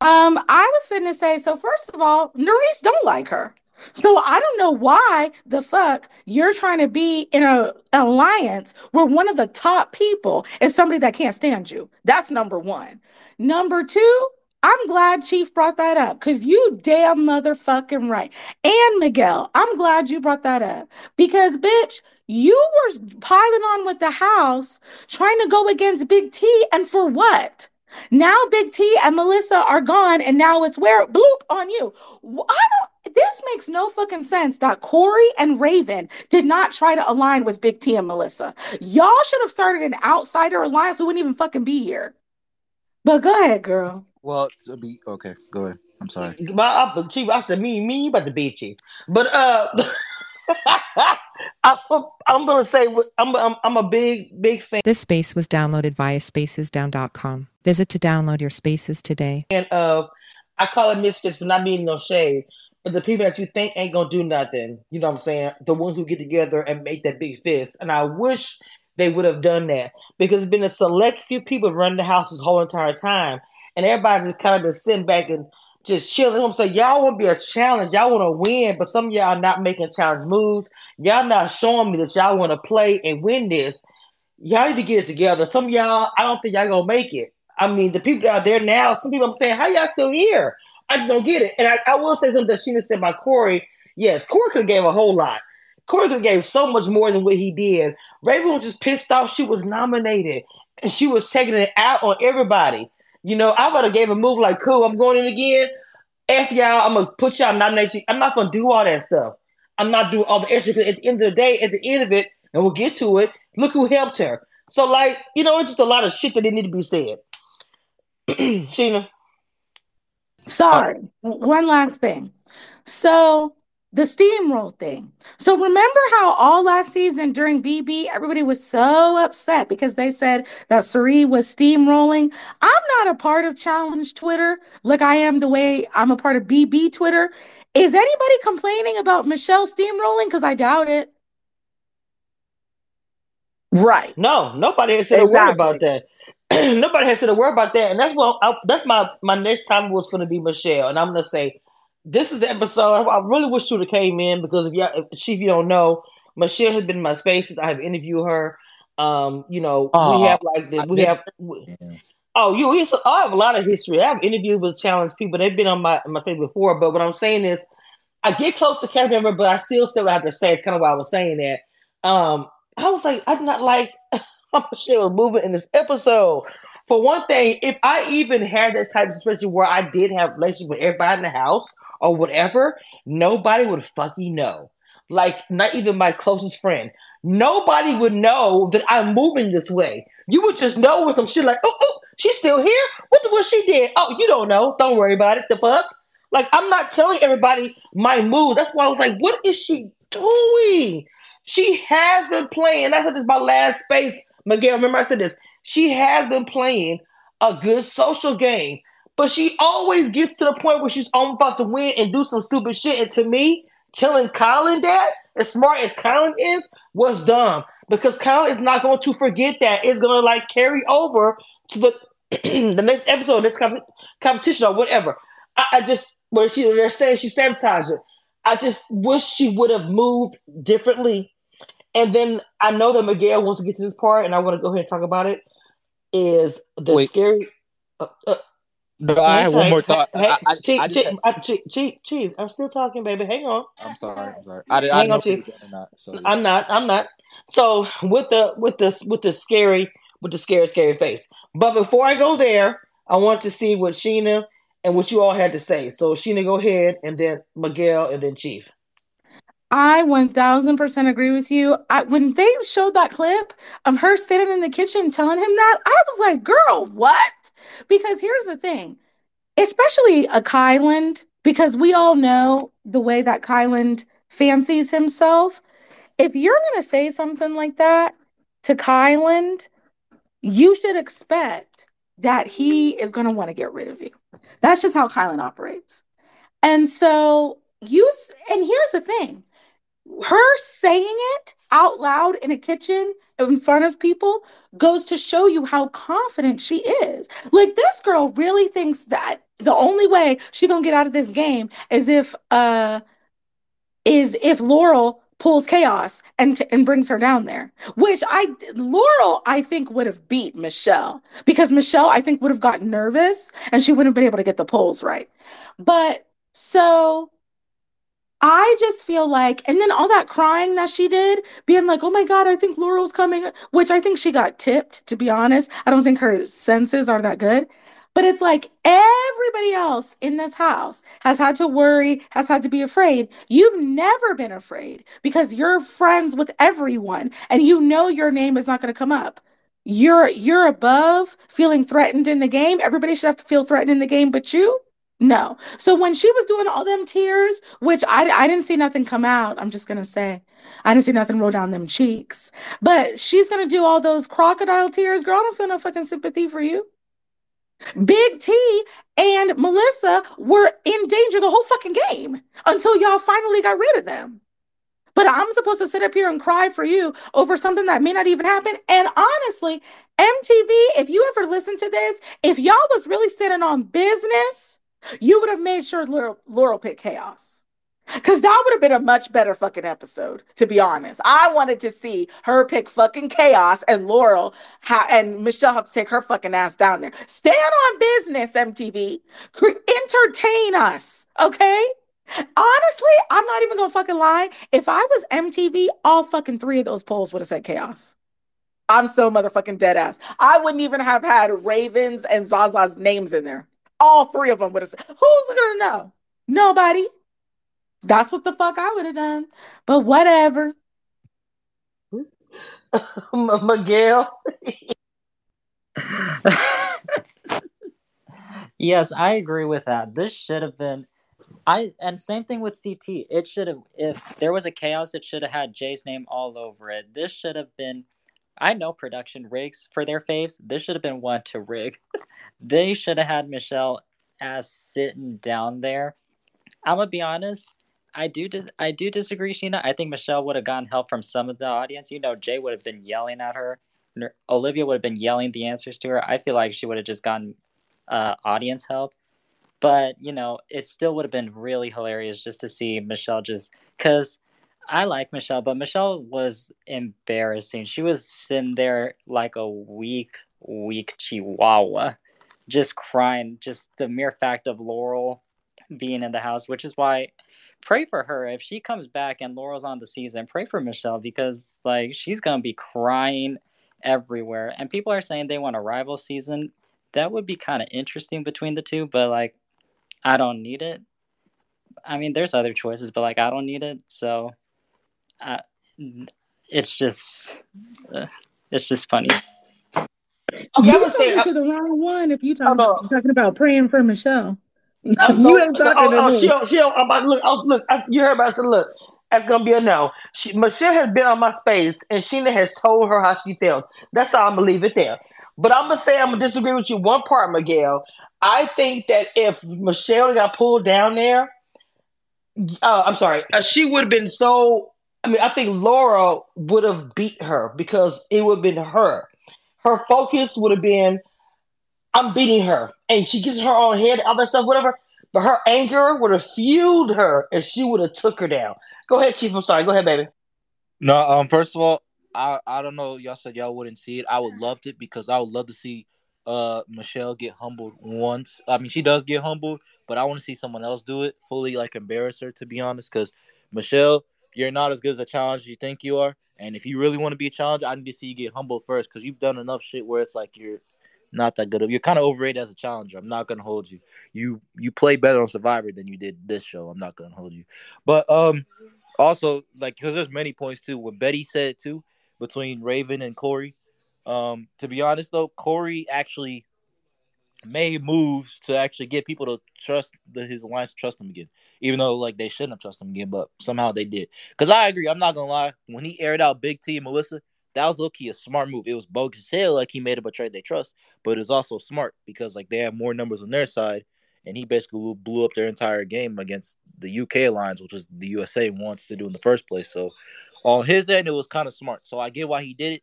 Um, I was finna say, so first of all, Nurys don't like her. So I don't know why the fuck you're trying to be in a alliance where one of the top people is somebody that can't stand you. That's number one. Number two, I'm glad Chief brought that up because you damn motherfucking right. And Miguel, I'm glad you brought that up because bitch, you were piling on with the house trying to go against Big T, and for what? Now Big T and Melissa are gone, and now it's where bloop on you. I don't. This makes no fucking sense that Corey and Raven did not try to align with Big T and Melissa. Y'all should have started an outsider alliance. We wouldn't even fucking be here. But go ahead, girl. Well, to be okay. Go ahead. I'm sorry. My chief, I said me, me, you about to be chief. But uh, I'm, I'm gonna say I'm, I'm I'm a big big fan This space was downloaded via spacesdown.com. Visit to download your spaces today. And of. I call it misfits, but not meaning no shade. But the people that you think ain't gonna do nothing, you know what I'm saying? The ones who get together and make that big fist. And I wish they would have done that because it's been a select few people running the house this whole entire time, and everybody just kind of been sitting back and just chilling. I'm saying y'all want to be a challenge, y'all want to win, but some y'all are not making challenge moves. Y'all not showing me that y'all want to play and win this. Y'all need to get it together. Some y'all, I don't think y'all gonna make it. I mean, the people out there now, some people I'm saying, how y'all still here? I just don't get it. And I, I will say something that Sheena said about Corey. Yes, Corey could have gave a whole lot. Corey could have gave so much more than what he did. Raven was just pissed off she was nominated. And she was taking it out on everybody. You know, I would have gave a move like, cool, I'm going in again. F y'all, I'm gonna put y'all nominate you. I'm not gonna do all that stuff. I'm not doing all the extra. At the end of the day, at the end of it, and we'll get to it. Look who helped her. So, like, you know, it's just a lot of shit that didn't need to be said. Sheena, Sorry. One last thing. So the steamroll thing. So remember how all last season during BB, everybody was so upset because they said that Sari was steamrolling. I'm not a part of Challenge Twitter like I am the way I'm a part of BB Twitter. Is anybody complaining about Michelle steamrolling? Because I doubt it. Right. no, nobody has said a word about that. nobody has said a word about that, and that's what I, that's my my next time was going to be Michelle, and I'm going to say this is the episode. I really wish she would have came in because if y'all, if she, if you don't know, Michelle has been in my spaces. I have interviewed her. Um, you know, we have like the, we did- have. we- Oh, you. It's, I have a lot of history. I have interviewed with challenge people. They've been on my my face before. But what I'm saying is, I get close to cast member, but I still I have to say. It's kind of why I was saying that. Um, I was like, I'm not like how Michelle was moving in this episode. For one thing, if I even had that type of situation where I did have relations with everybody in the house or whatever, nobody would fucking know. Like, not even my closest friend. Nobody would know that I'm moving this way. You would just know with some shit like, oh, oh, she's still here? What the what she did? Oh, you don't know. Don't worry about it. The fuck? Like, I'm not telling everybody my move. That's why I was like, what is she doing? She has been playing. I said this is my last space. Miguel, remember I said this. She has been playing a good social game, but she always gets to the point where she's almost about to win and do some stupid shit. And to me, telling Kyland that, as smart as Kyland is, was dumb because Kyland is not going to forget that. It's going to like carry over to the the next episode, next comp- competition or whatever. I, I just where she they're saying she sabotaged it. I just wish she would have moved differently. And then I know that Miguel wants to get to this part, and I want to go ahead and talk about it. Is the Wait. scary? Uh, uh, No, I have one more thought. Hey, I, I, Chief, I just Chief, had- uh, Chief, Chief, Chief, I'm still talking, baby. Hang on. I'm sorry. I'm sorry. I, did- I Hang didn't know on, you Chief. or not. So yeah. I'm not. I'm not. So with the with the with the scary with the scary scary face. But before I go there, I want to see what Sheena and what you all had to say. So Sheena, go ahead, and then Miguel, and then Chief. I 1000% agree with you. I, when they showed that clip of her sitting in the kitchen telling him that, I was like, girl, what? Because here's the thing, especially a Kyland, because we all know the way that Kyland fancies himself. If you're going to say something like that to Kyland, you should expect that he is going to want to get rid of you. That's just how Kyland operates. And so you, and here's the thing her saying it out loud in a kitchen in front of people goes to show you how confident she is. Like this girl really thinks that the only way she gonna get out of this game is if uh is if Laurel pulls chaos and t- and brings her down there. Which I Laurel I think would have beat Michelle because Michelle I think would have gotten nervous and she wouldn't have been able to get the polls right. But so I just feel like, and then all that crying that she did, being like, oh my God, I think Laurel's coming, which I think she got tipped, to be honest. I don't think her senses are that good. But it's like everybody else in this house has had to worry, has had to be afraid. You've never been afraid because you're friends with everyone and you know your name is not going to come up. You're you're above feeling threatened in the game. Everybody should have to feel threatened in the game, but you? No. So when she was doing all them tears, which I, I didn't see nothing come out, I'm just gonna say, I didn't see nothing roll down them cheeks. But she's gonna do all those crocodile tears, girl. I don't feel no fucking sympathy for you. Big T and Melissa were in danger the whole fucking game until y'all finally got rid of them. But I'm supposed to sit up here and cry for you over something that may not even happen. And honestly, MTV, if you ever listen to this, if y'all was really sitting on business, you would have made sure Laurel, Laurel picked chaos. Because that would have been a much better fucking episode, to be honest. I wanted to see her pick fucking chaos and Laurel ha- and Michelle to take her fucking ass down there. Stand on business, MTV. Cre- entertain us, okay? Honestly, I'm not even gonna fucking lie. If I was MTV, all fucking three of those polls would have said chaos. I'm so motherfucking dead ass. I wouldn't even have had Ravens and Zaza's names in there. All three of them would have said, Who's gonna know? Nobody. That's what the fuck I would have done. But whatever. M- Miguel. yes, I agree with that. This should have been I and same thing with CT. It should have if there was a chaos, it should have had Jay's name all over it. This should have been I know production rigs for their faves. This should have been one to rig. they should have had Michelle as sitting down there. I'm gonna be honest. I do dis- I do disagree, Sheena. I think Michelle would have gotten help from some of the audience. You know, Jay would have been yelling at her. Olivia would have been yelling the answers to her. I feel like she would have just gotten uh, audience help. But you know, it still would have been really hilarious just to see Michelle just because I like Michelle, but Michelle was embarrassing. She was sitting there like a weak, weak chihuahua, just crying. Just the mere fact of Laurel being in the house, which is why pray for her if she comes back and Laurel's on the season. Pray for Michelle because like she's gonna be crying everywhere, and people are saying they want a rival season. That would be kind of interesting between the two, but like I don't need it. I mean, there's other choices, but like I don't need it. So, uh, it's just, uh, it's just funny. Okay, You I'm gonna say. talking to the wrong one if you talking, Hold on. talking about praying for Michelle. Uh, you no, ain't talking oh, to oh, me. she'll, she'll, I'm about, look, oh, look, I, you heard about it. So look, that's gonna be a no. She, Michelle has been on my space, and Sheena has told her how she feels. That's how I'm gonna leave it there. But I'm gonna say I'm gonna disagree with you one part, Miguel. I think that if Michelle got pulled down there, uh, I'm sorry, uh, she would have been so. I mean, I think Laura would have beat her because it would have been her. Her focus would have been, I'm beating her, and she gets her own head, all that stuff, whatever. but her anger would have fueled her and she would have took her down. Go ahead, Chief. I'm sorry. Go ahead, baby. No, um, first of all, I I don't know. Y'all said y'all wouldn't see it. I would love it because I would love to see uh Michelle get humbled once. I mean, she does get humbled, but I want to see someone else do it fully, like embarrass her. To be honest, because Michelle, you're not as good as a challenge you think you are. And if you really want to be a challenge, I need to see you get humble first because you've done enough shit where it's like you're not that good. You're kind of overrated as a challenger. I'm not gonna hold you. You you play better on Survivor than you did this show. I'm not gonna hold you. But um, also like because there's many points too. When Betty said too between Raven and Corey. Um, to be honest though, Corey actually made moves to actually get people to trust the, his alliance, trust him again. Even though like they shouldn't have trusted him again, but somehow they did. Because I agree, I'm not gonna lie. When he aired out Big T and Melissa, that was low key a smart move. It was bogus as hell, like he made a betrayed they trust, but it was also smart because like they have more numbers on their side, and he basically blew up their entire game against the UK alliance, which is the USA wants to do in the first place. So on his end, it was kind of smart. So I get why he did it.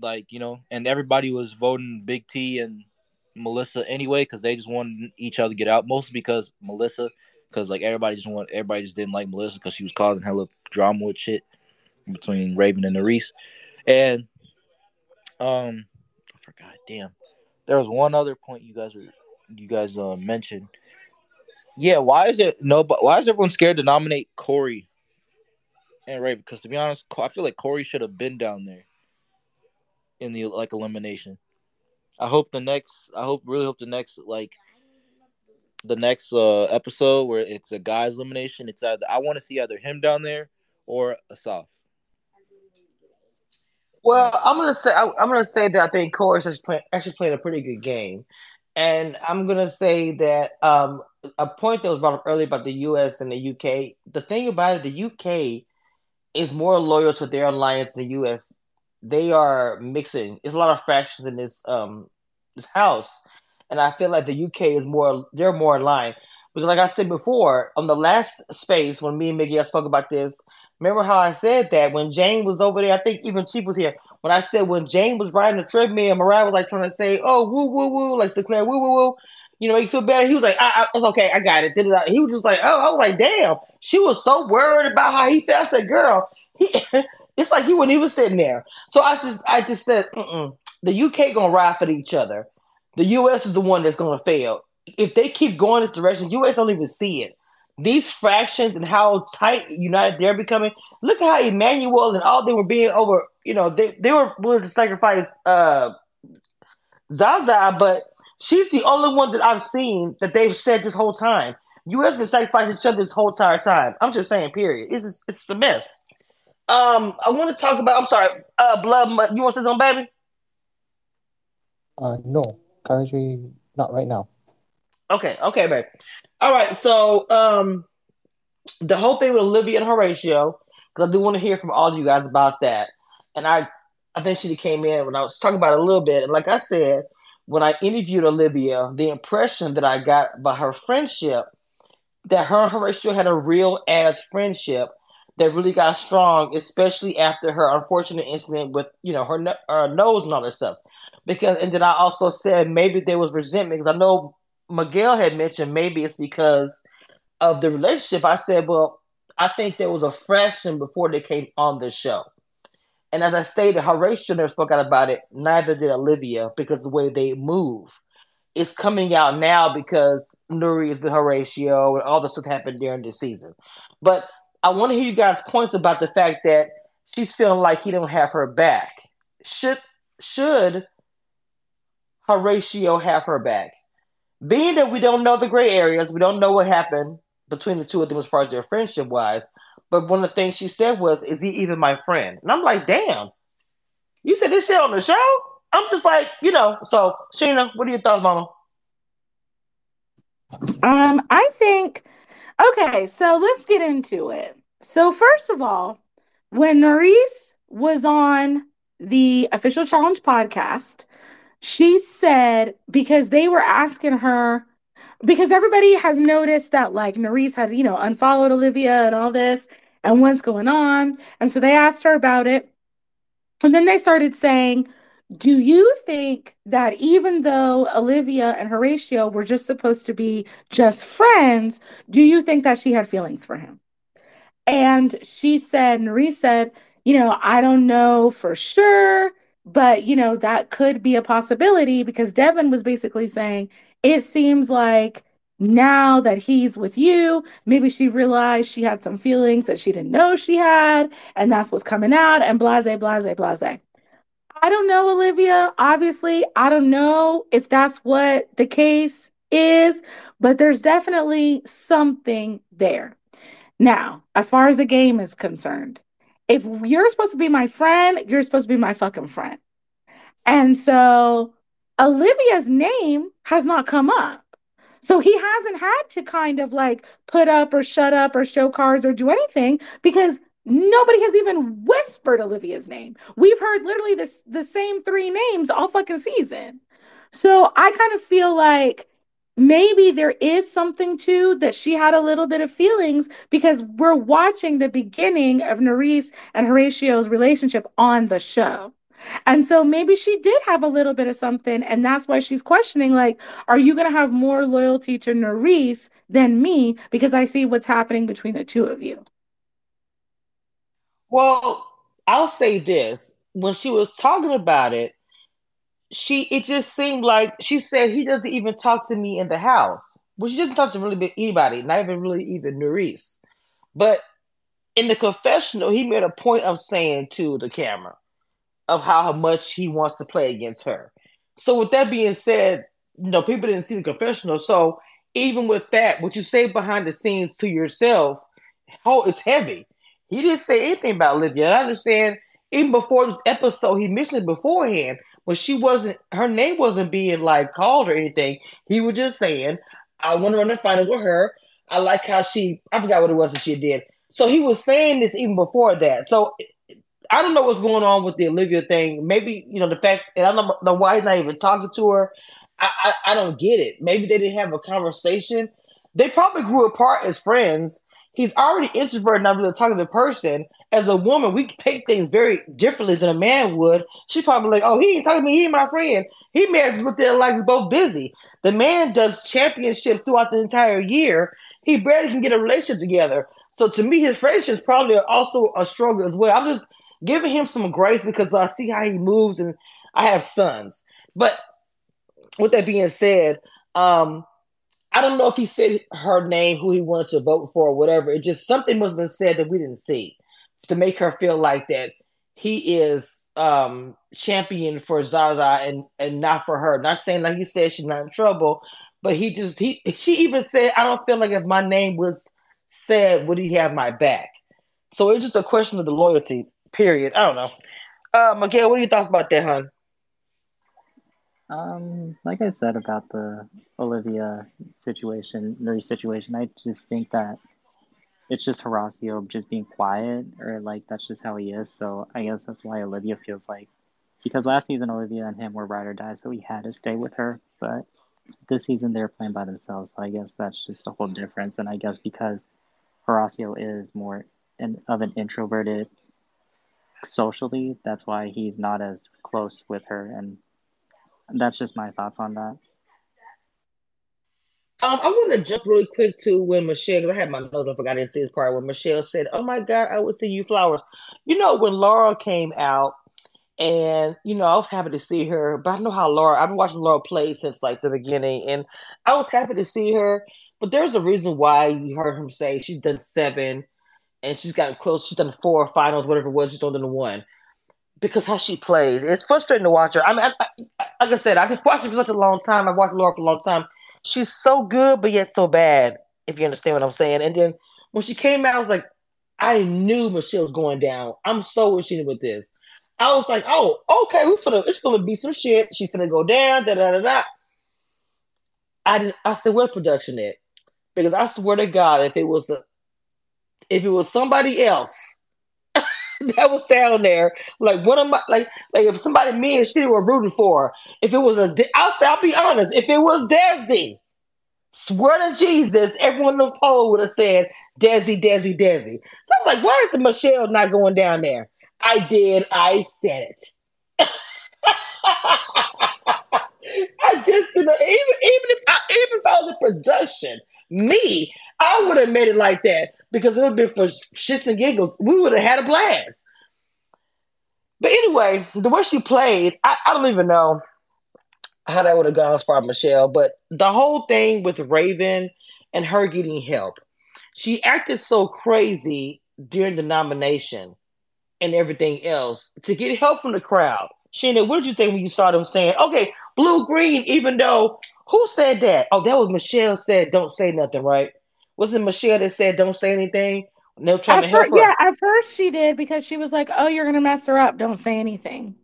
Like you know, and everybody was voting Big T and Melissa anyway because they just wanted each other to get out. Mostly because Melissa, because like everybody just want everybody just didn't like Melissa because she was causing hella drama with shit between Raven and Nurys. And um, I forgot. Damn, there was one other point you guys were you guys uh, mentioned. Yeah, why is it no? But why is everyone scared to nominate Corey and Raven? Because to be honest, I feel like Corey should have been down there in the like elimination. I hope the next. I hope really hope the next like the next uh episode where it's a guys elimination. It's either I want to see either him down there or Asaf. Well, I'm gonna say I, am gonna say that I think Corey's is play, actually playing a pretty good game, and I'm gonna say that um, a point that was brought up earlier about the U.S. and the UK. The thing about it, the UK is more loyal to their alliance than the U.S. They are mixing. It's a lot of factions in this um this house, and I feel like the UK is more. They're more aligned because, like I said before, on the last space when me and Miguel spoke about this Remember how I said that when Jane was over there? I think even Chief was here. When I said when Jane was riding the treadmill, and Mariah was like trying to say, "Oh, woo, woo, woo," like Sinclair, woo, woo, woo. You know, you feel better. He was like, I, I, "It's okay, I got it." Did it? He was just like, "Oh," I was like, "Damn." She was so worried about how he felt. I said, "Girl, he." it's like he wasn't even sitting there. So I just, I just said, Mm-mm. "The UK gonna ride for each other. The US is the one that's gonna fail. If they keep going this direction, US don't even see it." these fractions and how tight united they're becoming. Look at how Emmanuel and all they were being over. You know, they, they were willing to sacrifice uh, Zaza, but she's the only one that I've seen that they've said this whole time. U.S. been sacrificing each other this whole entire time. I'm just saying, period. It's just, it's a mess. Um, I want to talk about. I'm sorry, uh, blood. You want to say something, baby? Uh, no, currently not right now. Okay, okay, babe. All right, so um, the whole thing with Olivia and Horacio, because I do want to hear from all of you guys about that. And I, I think she came in when I was talking about a little bit. And like I said, when I interviewed Olivia, the impression that I got by her friendship, that her and Horacio had a real ass friendship that really got strong, especially after her unfortunate incident with you know her, her nose and all that stuff. Because and then I also said maybe there was resentment because I know Miguel had mentioned maybe it's because of the relationship. I said, well, I think there was a fraction before they came on the show. And as I stated, Horacio never spoke out about it. Neither did Olivia because the way they move. It's coming out now because Nurys has been Horacio and all the stuff happened during the season. But I want to hear you guys' points about the fact that she's feeling like he don't have her back. Should should Horacio have her back? being that we don't know the gray areas, we don't know what happened between the two of them as far as their friendship wise. But one of the things she said was, "Is he even my friend?" And I'm like, "Damn, you said this shit on the show." I'm just like, you know. So, Sheena, what are your thoughts, Mama? Um, I think. Okay, so let's get into it. So first of all, when Nurys was on the official challenge podcast, she said because they were asking her because everybody has noticed that like Nurys had, you know, unfollowed Olivia and all this and what's going on. And so they asked her about it. And then they started saying, Do you think that even though Olivia and Horacio were just supposed to be just friends, do you think that she had feelings for him? And she said, Nurys said, you know, I don't know for sure, but you know, that could be a possibility because Devin was basically saying, it seems like now that he's with you, maybe she realized she had some feelings that she didn't know she had, and that's what's coming out, and blase, blase, blase. I don't know, Olivia. Obviously, I don't know if that's what the case is, but there's definitely something there. Now, as far as the game is concerned, if you're supposed to be my friend, you're supposed to be my fucking friend. And so Olivia's name has not come up. So he hasn't had to kind of like put up or shut up or show cards or do anything because nobody has even whispered Olivia's name. We've heard literally this the same three names all fucking season. So I kind of feel like maybe there is something too that she had a little bit of feelings because we're watching the beginning of Nurys and Horacio's relationship on the show. And so maybe she did have a little bit of something, and that's why she's questioning like, are you going to have more loyalty to Nurys than me because I see what's happening between the two of you? Well, I'll say this. When she was talking about it, she it just seemed like she said he doesn't even talk to me in the house. Well, she doesn't talk to really anybody, not even really even Nurys. But in the confessional, he made a point of saying to the camera of how much he wants to play against her. So with that being said, you know, people didn't see the confessional. So even with that, what you say behind the scenes to yourself, oh, it's heavy. He didn't say anything about Olivia. And I understand even before this episode, he mentioned it beforehand but she wasn't her name wasn't being like called or anything. He was just saying, I want to run the final with her. I like how she I forgot what it was that she did. So he was saying this even before that. So I don't know what's going on with the Olivia thing. Maybe, you know, the fact and I don't know why he's not even talking to her. I, I, I don't get it. Maybe they didn't have a conversation. They probably grew apart as friends. He's already introverted, not really talking to the person as a woman, we take things very differently than a man would. She's probably like, "Oh, he ain't talking to me. He ain't my friend. He married with there like we're both busy." The man does championships throughout the entire year. He barely can get a relationship together. So to me, his friendship is probably also a struggle as well. I'm just giving him some grace because I see how he moves, and I have sons. But with that being said, um, I don't know if he said her name, who he wanted to vote for, or whatever. It just something must have been said that we didn't see to make her feel like that he is um champion for Zaza and and not for her. Not saying like you said she's not in trouble, but he just he she even said I don't feel like if my name was said would he have my back. So it's just a question of the loyalty. Period. I don't know. Uh, Miguel, what are your thoughts about that, hon? Um, like I said about the Olivia situation, Nurys situation, I just think that it's just Horacio just being quiet, or like that's just how he is. So I guess that's why Olivia feels like because last season Olivia and him were ride or die, so he had to stay with her. But this season they're playing by themselves, so I guess that's just a whole difference. And I guess because Horacio is more an, of an introverted socially, that's why he's not as close with her, and that's just my thoughts on that. Um, I want to jump really quick to when Michelle, because I had my notes, I forgot to see this part when Michelle said, "Oh my God, I would send you flowers." You know, when Laura came out, and you know, I was happy to see her. But I know how Laura. I've been watching Laura play since like the beginning, and I was happy to see her. But there's a reason why you heard him say she's done seven, and she's gotten close. She's done four finals, whatever it was. She's only done one because how she plays. It's frustrating to watch her. I mean, I, I, like I said, I've been watching for such a long time. I've watched Laura for a long time she's so good but yet so bad, if you understand what I'm saying. And then when she came out, I was like, I knew Michelle was going down. I'm so wishing with this. I was like, oh, okay, we finna, it's gonna be some shit. She's gonna go down, da da da da. I didn't. I said, where production at? Because I swear to God, if it was a, if it was somebody else that was down there, like what am I like, like if somebody me and she were rooting for, if it was a, I'll say, I'll be honest, if it was Desi, swear to Jesus, everyone in the poll would have said Desi, Desi, Desi. So I'm like, why is Michelle not going down there? I did. I said it. I just didn't even even if I, even if I was in production, me, I would have made it like that because it would have been for shits and giggles. We would have had a blast. But anyway, the way she played, I, I don't even know how that would have gone as far as Michelle. But the whole thing with Raven and her getting help, she acted so crazy during the nomination and everything else to get help from the crowd. Sheena, what did you think when you saw them saying, okay, blue green, even though who said that? Oh, that was Michelle said, don't say nothing, right? Was it Michelle that said, don't say anything? Were trying At to help fir- her. yeah, at first she did because she was like, "Oh, you're gonna mess her up. Don't say anything."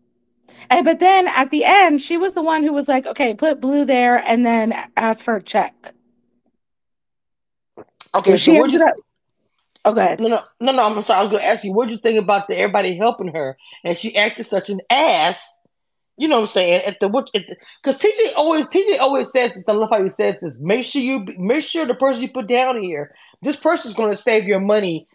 And but then at the end, she was the one who was like, "Okay, put blue there," and then ask for a check. Okay, so she what'd you up. Oh, go ahead. no no no no I'm sorry, I was gonna ask you, what'd you think about the everybody helping her and she acted such an ass? You know what I'm saying? The what because TJ always TJ always says this, I love how he says this. Make sure you make sure the person you put down here, this person's gonna save your money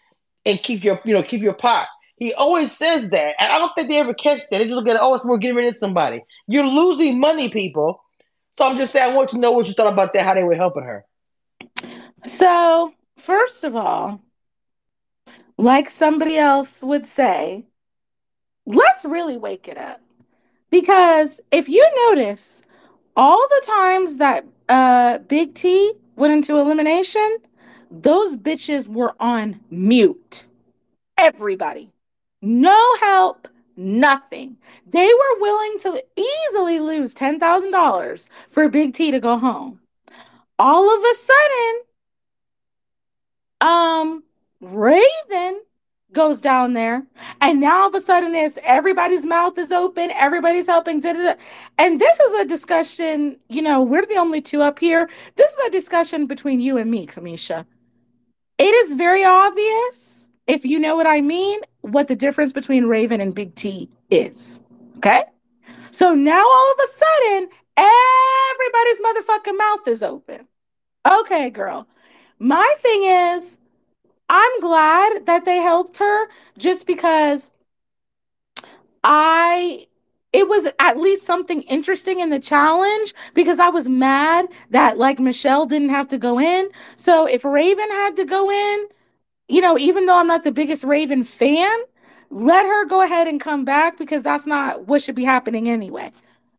and keep your you know keep your pot. He always says that, and I don't think they ever catch that. They just look at oh, it's we're getting rid of somebody. You're losing money, people. So I'm just saying, I want to know what you thought about that, how they were helping her. So, first of all, like somebody else would say, let's really wake it up. Because if you notice, all the times that uh, Big T went into elimination, those bitches were on mute. Everybody. No help, nothing. They were willing to easily lose $10,000 for Big T to go home. All of a sudden, um, Raven goes down there, and now all of a sudden it's everybody's mouth is open, everybody's helping. Da, da, da. And this is a discussion, you know, we're the only two up here. This is a discussion between you and me, Cameshia. It is very obvious, if you know what I mean, what the difference between Raven and Big T is. Okay? So now all of a sudden, everybody's motherfucking mouth is open. Okay, girl. My thing is, I'm glad that they helped her just because I it was at least something interesting in the challenge because I was mad that like Michelle didn't have to go in. So if Raven had to go in, you know, even though I'm not the biggest Raven fan, let her go ahead and come back because that's not what should be happening anyway.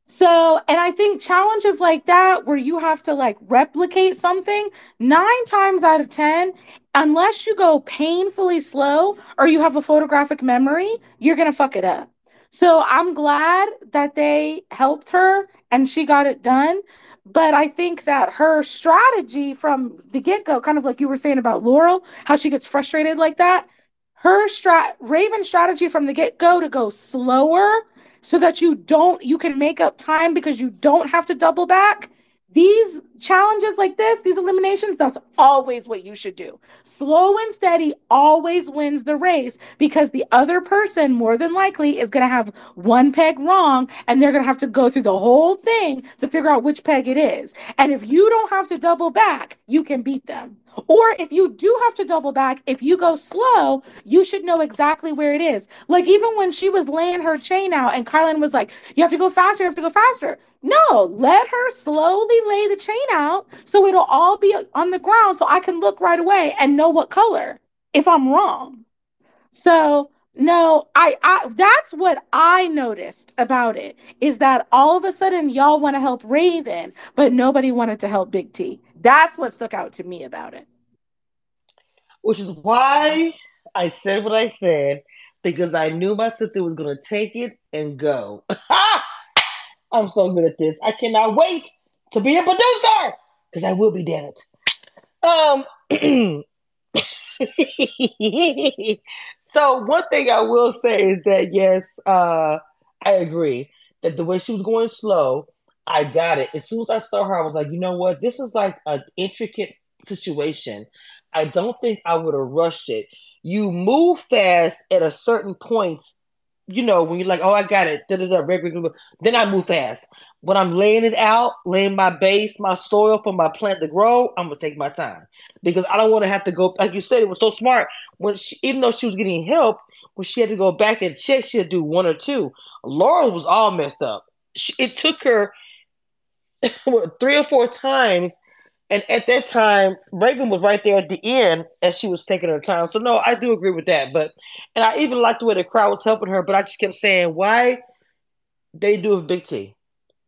So, and I think challenges like that where you have to like replicate something, nine times out of 10, unless you go painfully slow or you have a photographic memory, you're going to fuck it up. So I'm glad that they helped her and she got it done. But I think that her strategy from the get go, kind of like you were saying about Laurel, how she gets frustrated like that, her strat Raven strategy from the get go to go slower so that you don't you can make up time because you don't have to double back. These challenges like this these eliminations that's always what you should do. Slow and steady always wins the race because the other person more than likely is going to have one peg wrong and they're going to have to go through the whole thing to figure out which peg it is. And if you don't have to double back you can beat them or if you do have to double back, if you go slow, you should know exactly where it is. Like even when she was laying her chain out and Kyland was like, You have to go faster, you have to go faster. No, let her slowly lay the chain out so it'll all be on the ground so I can look right away and know what color if I'm wrong. So no, I, I that's what I noticed about it is that all of a sudden y'all want to help Raven, but nobody wanted to help Big T. That's what stuck out to me about it. Which is why I said what I said because I knew my sister was going to take it and go. I'm so good at this. I cannot wait to be a producer because I will be, damn it. Um, so one thing I will say is that yes, uh, I agree that the way she was going slow, I got it. As soon as I saw her, I was like, you know what? This is like an intricate situation. I don't think I would have rushed it. You move fast at a certain point, you know, when you're like, oh, I got it. Then I move fast. When I'm laying it out, laying my base, my soil for my plant to grow, I'm gonna take my time because I don't want to have to go. Like you said, it was so smart when she, even though she was getting help, when she had to go back and check, she had to do one or two. Laurel was all messed up. she, it took her three or four times. And at that time, Raven was right there at the end as she was taking her time. So no, I do agree with that. But and I even liked the way the crowd was helping her, but I just kept saying, why they do with Big T?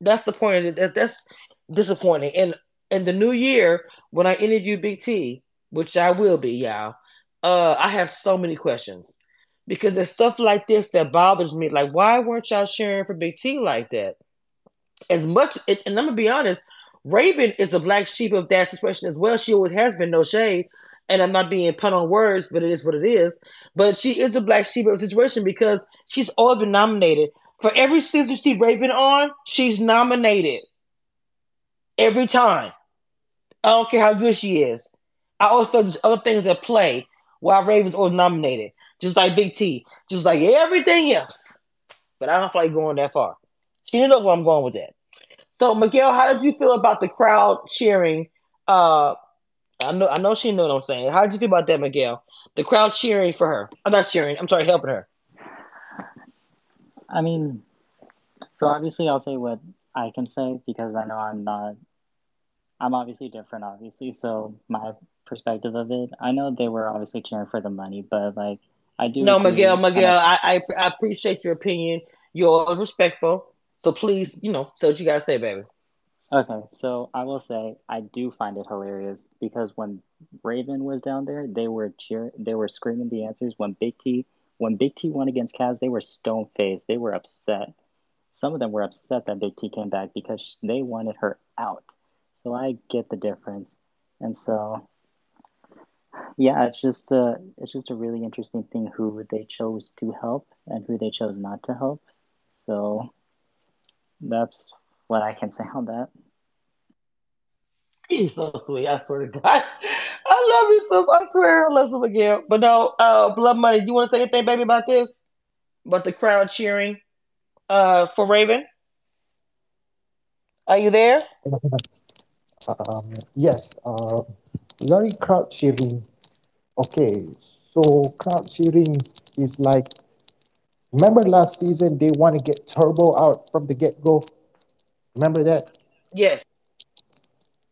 That's the point. That that's disappointing. And in the new year, when I interview Big T, which I will be, y'all, uh, I have so many questions because there's stuff like this that bothers me. Like, why weren't y'all sharing for Big T like that? As much, and I'm gonna be honest, Raven is the black sheep of that situation as well. She always has been, no shade. And I'm not being put on words, but it is what it is. But she is the black sheep of the situation because she's always been nominated. For every season see Raven on, she's nominated. Every time. I don't care how good she is. I also there's other things at play while Raven's always nominated. Just like Big T. Just like everything else. But I don't feel like going that far. She knows where I'm going with that. So Miguel, how did you feel about the crowd cheering? Uh, I know, I know she knew what I'm saying. How did you feel about that, Miguel? The crowd cheering for her. I'm not cheering. I'm sorry, helping her. I mean, so obviously I'll say what I can say because I know I'm not. I'm obviously different, obviously. So my perspective of it, I know they were obviously cheering for the money, but like I do. No, Miguel, Miguel, I, I, I appreciate your opinion. You're respectful. So please, you know, say what you gotta say, baby. Okay, so I will say I do find it hilarious because when Raven was down there, they were cheering, they were screaming the answers. When Big T, when Big T won against Kaz, they were stone faced. They were upset. Some of them were upset that Big T came back because they wanted her out. So I get the difference, and so yeah, it's just a it's just a really interesting thing who they chose to help and who they chose not to help. So that's what I can say on that. He's so sweet. I swear to God. I love you so I swear I love him again. But no, uh Blood Money, do you want to say anything, baby, about this? About the crowd cheering uh for Raven? Are you there? Um, yes. Uh, regarding crowd cheering, okay, so crowd cheering is like Remember last season they want to get Turbo out from the get go. Remember that? Yes.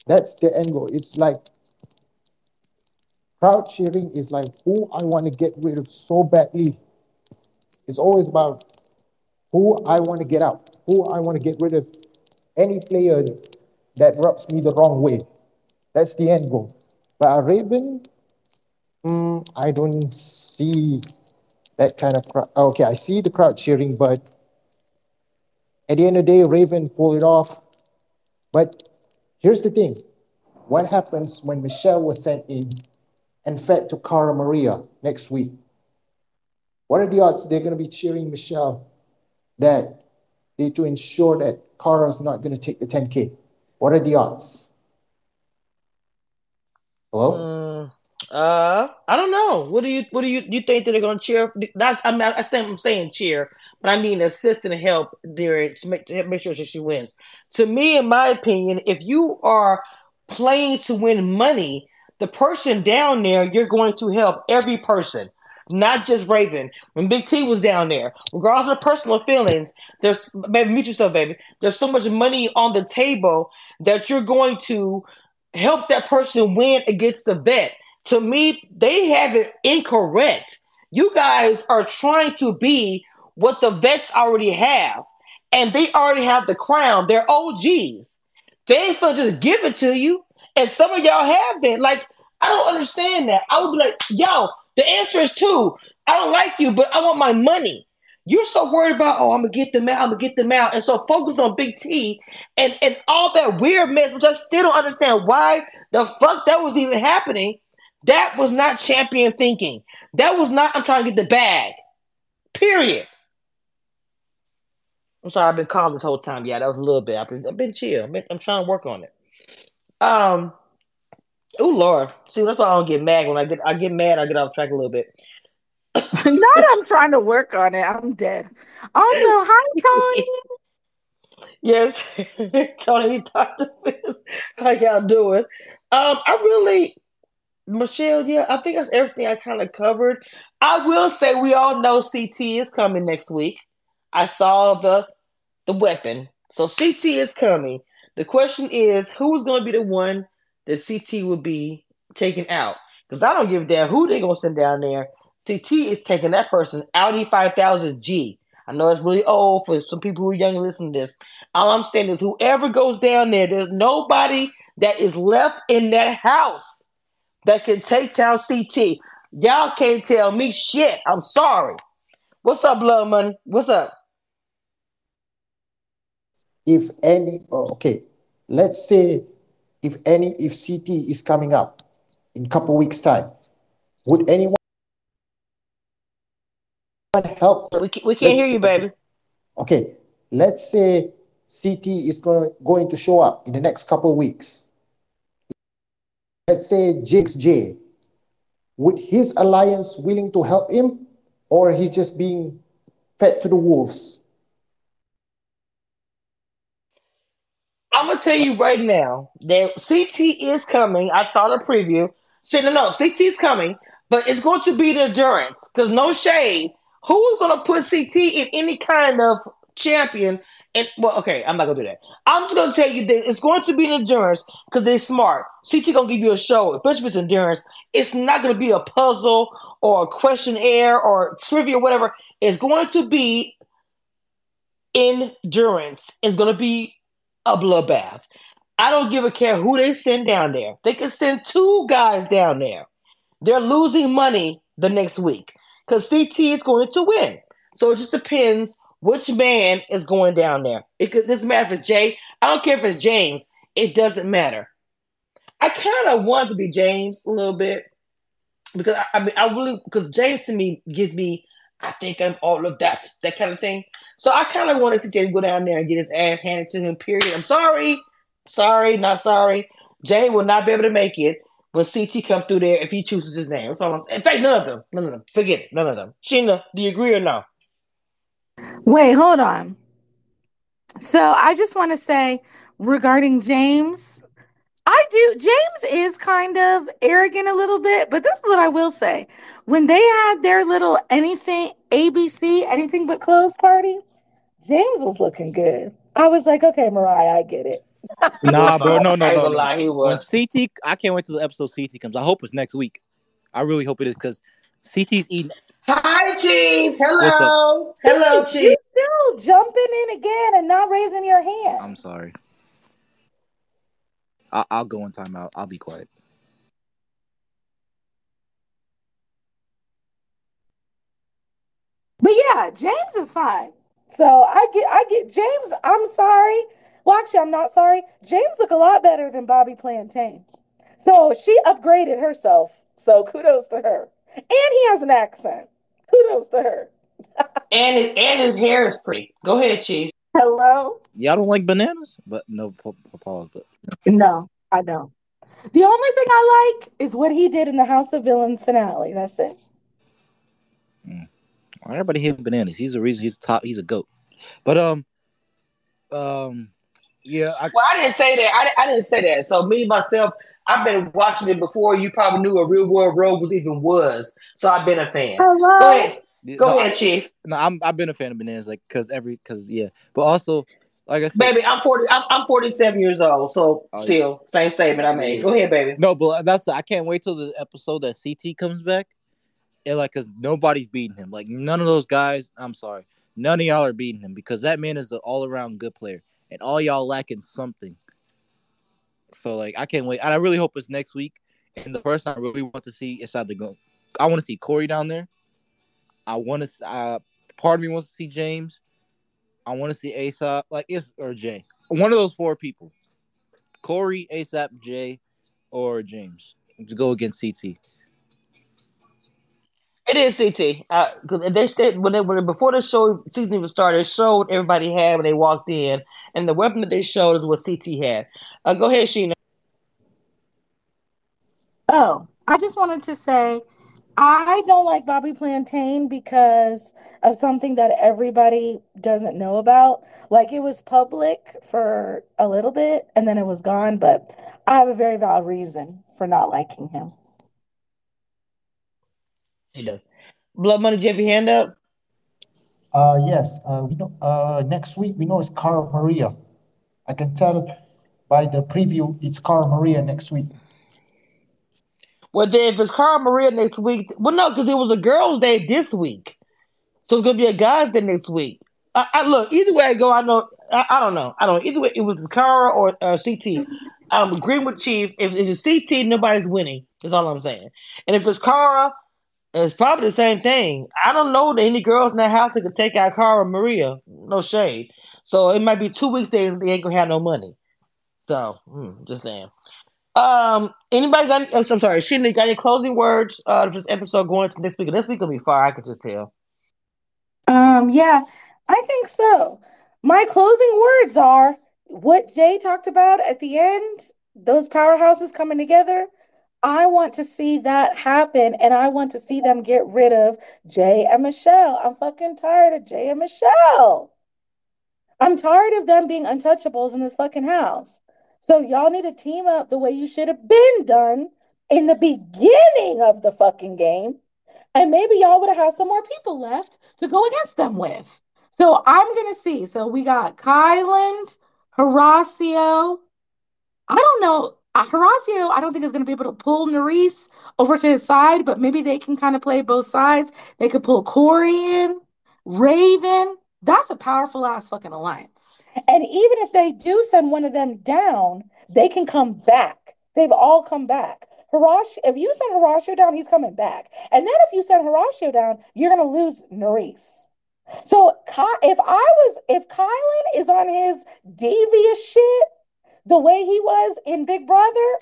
That's the end goal. It's like crowd cheering is like who I want to get rid of so badly. It's always about who I want to get out, who I want to get rid of. Any player that rubs me the wrong way. That's the end goal. But a Raven, mm, I don't see that kind of crowd. Okay, I see the crowd cheering, but at the end of the day, Raven pulled it off. But here's the thing what happens when Michelle was sent in and fed to Cara Maria next week? What are the odds they're going to be cheering Michelle that they to ensure that Cara's not going to take the 10K? What are the odds? Hello? Mm. Uh, I don't know. What do you what do you you think that they're gonna cheer? Not I'm not I say I'm saying cheer, but I mean assist and help during to make to make sure that she wins. To me, in my opinion, if you are playing to win money, the person down there you're going to help every person, not just Raven. When Big T was down there, regardless of personal feelings, there's baby mute yourself, baby. There's so much money on the table that you're going to help that person win against the vet to me, they have it incorrect. You guys are trying to be what the vets already have, and they already have the crown. They're OGs. They ain't gonna just give it to you. And some of y'all have been. Like, I don't understand that. I would be like, yo, the answer is two. I don't like you, but I want my money. You're so worried about, oh, I'm gonna get them out, I'm gonna get them out. And so focus on Big T and, and all that weird mess, which I still don't understand why the fuck that was even happening. That was not champion thinking. That was not, I'm trying to get the bag. Period. I'm sorry, I've been calm this whole time. Yeah, that was a little bit. I've been, I've been chill. Been, I'm trying to work on it. Um, oh Lord, see that's why I don't get mad when I get I get mad. I get off track a little bit. Not I'm trying to work on it. I'm dead. Also, hi Tony. yes, Tony, talk to us. How y'all doing? Um, I really Michelle, yeah, I think that's everything I kind of covered. I will say we all know CT is coming next week. I saw the the weapon. So CT is coming. The question is, who is going to be the one that CT will be taken out? Because I don't give a damn who they're going to send down there. CT is taking that person Audi 5000G. I know it's really old for some people who are young listening to this. All I'm saying is, whoever goes down there, there's nobody that is left in that house that can take down CT. Y'all can't tell me shit. I'm sorry. What's up, Blood Money? What's up? If any, oh, okay, let's say if any, if CT is coming up in a couple weeks' time, would anyone help? We can't, we can't hear you, baby. Okay, let's say CT is going, going to show up in the next couple weeks. Let's say Jake's J. Would his alliance willing to help him, or he's just being fed to the wolves? I'm gonna tell you right now that CT is coming. I saw the preview. So no, no, CT is coming, but it's going to be the endurance. Because no shade. Who is gonna put CT in any kind of champion? And well, okay, I'm not gonna do that. I'm just gonna tell you that it's going to be an endurance because they're smart. CT gonna give you a show, especially if it's endurance. It's not gonna be a puzzle or a questionnaire or trivia, or whatever. It's going to be endurance. It's gonna be a bloodbath. I don't give a care who they send down there. They can send two guys down there. They're losing money the next week because CT is going to win. So it just depends which man is going down there. It could this matter if it's Jay. I don't care if it's James. It doesn't matter. I kind of want to be James a little bit because I, I mean I really because James to me gives me I think I'm all of that that kind of thing. So I kind of want to see Jay go down there and get his ass handed to him. Period. I'm sorry, sorry, not sorry. Jay will not be able to make it when CT come through there if he chooses his name. That's all I'm saying. In fact, none of them. None of them. Forget it. None of them. Sheena, do you agree or no? Wait, hold on. So I just want to say regarding James, I do. James is kind of arrogant a little bit, but this is what I will say. When they had their little anything ABC, anything but clothes party, James was looking good. I was like, okay, Mariah, I get it. Nah, bro, no, no, no. no. lie, he When. CT, I can't wait till the episode CT comes. I hope it's next week. I really hope it is because CT's eating. Hi, Chief. Hello. What's Hello, See, Chief. you still jumping in again and not raising your hand. I'm sorry. I- I'll go in timeout. I'll be quiet. But yeah, James is fine. So I get, I get James. I'm sorry. Well, actually, I'm not sorry. James look a lot better than Bobby Plantain. So she upgraded herself. So kudos to her. And he has an accent. Kudos to her. And his, and his hair is pretty. Go ahead, Chief. Hello. Y'all don't like bananas, but no pa- pa- pause. But No, I don't. The only thing I like is what he did in the House of Villains finale. That's it. everybody hates bananas. He's the reason he's top. He's a goat. But um, um, yeah, I, Well, I didn't say that. I, I didn't say that. So me myself, I've been watching it before you probably knew a Real World Road was even was. So I've been a fan. Hello. Go ahead. Go no, ahead, Chief. No, I'm I've been a fan of bananas, like because every because yeah, but also like I said, Baby, I'm 40. I'm, I'm 47 years old. So Oh, yeah. still, same statement I made. Go ahead, baby. no, but that's I can't wait till the episode that CT comes back, and like because nobody's beating him. Like none of those guys. I'm sorry, none of y'all are beating him because that man is an all around good player, and all y'all lacking something. So like I can't wait, and I really hope it's next week. And the person I really want to see is either go. I want to see Corey down there. I want to. Uh, part of me wants to see James. I want to see ASAP, like it's or Jay. One of those four people. Corey, ASAP, Jay, or James to go against CT. It is CT. Uh, they said when they when before the show season even started, showed everybody had when they walked in, and the weapon that they showed is what CT had. Uh, go ahead, Sheena. Oh, I just wanted to say I don't like Bobby Plantain because of something that everybody doesn't know about. Like it was public for a little bit and then it was gone, but I have a very valid reason for not liking him. She does. Blood Money, do you have your hand up? Uh, yes. Uh, we know. Uh, next week we know it's Cara Maria. I can tell by the preview it's Cara Maria next week. Well, then if it's Cara Maria next week, well, no, because it was a girls' day this week, so it's gonna be a guys' day next week. I, I look either way I go. I know. I, I, don't know. I don't. know. Either way, it was Cara or uh, CT. I'm agreeing with Chief. If it's CT, nobody's winning. That's all I'm saying. And if it's Cara, it's probably the same thing. I don't know that any girls in that house that could take out Cara Maria. No shade. So it might be two weeks they, ain't gonna have no money. So hmm, just saying. Um, anybody got? Any, I'm sorry, Sheena, got any closing words uh, for this episode going to this week? This week will be far. I could just tell. Um, yeah, I think so. My closing words are what Jay talked about at the end. Those powerhouses coming together. I want to see that happen, and I want to see them get rid of Jay and Michelle. I'm fucking tired of Jay and Michelle. I'm tired of them being untouchables in this fucking house. So y'all need to team up the way you should have been done in the beginning of the fucking game. And maybe y'all would have had some more people left to go against them with. So I'm gonna see. So we got Kyland, Horacio. I don't know. Uh, Horacio, I don't think is going to be able to pull Nurys over to his side, but maybe they can kind of play both sides. They could pull Corey in, Raven. That's a powerful ass fucking alliance. And even if they do send one of them down, they can come back. They've all come back. Horacio, if you send Horacio down, he's coming back. And then if you send Horacio down, you're going to lose Nurys. So if I was, if Kyland is on his devious shit the way he was in Big Brother,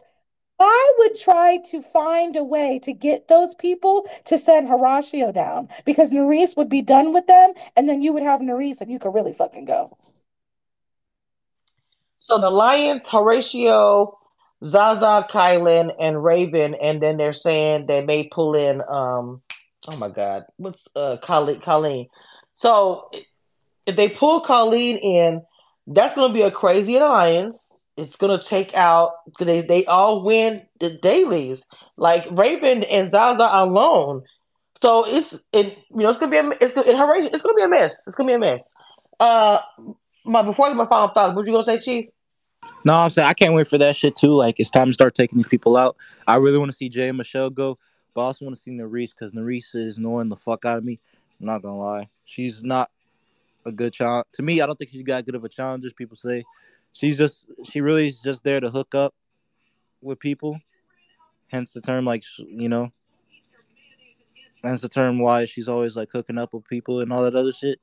I would try to find a way to get those people to send Horacio down because Nurys would be done with them, and then you would have Nurys and you could really fucking go. So the Lions, Horacio, Zaza, Kyland, and Raven, and then they're saying they may pull in um oh my god, what's uh Colleen. So if they pull Colleen in, that's gonna be a crazy alliance. It's gonna take out they they all win the dailies. Like Raven and Zaza alone. So it's it you know it's gonna be a it's gonna it's gonna be a mess. It's gonna be a mess. Uh my before I get my final thoughts, what you gonna say, Chief? No, I'm saying I can't wait for that shit too. Like it's time to start taking these people out. I really want to see Jay and Michelle go, but I also want to see Nurys because Nurys is annoying the fuck out of me. I'm not gonna lie. She's not a good challenge. To me, I don't think she's got good of a challenger. People say she's just she really is just there to hook up with people. Hence the term, like you know. Hence the term why she's always like hooking up with people and all that other shit.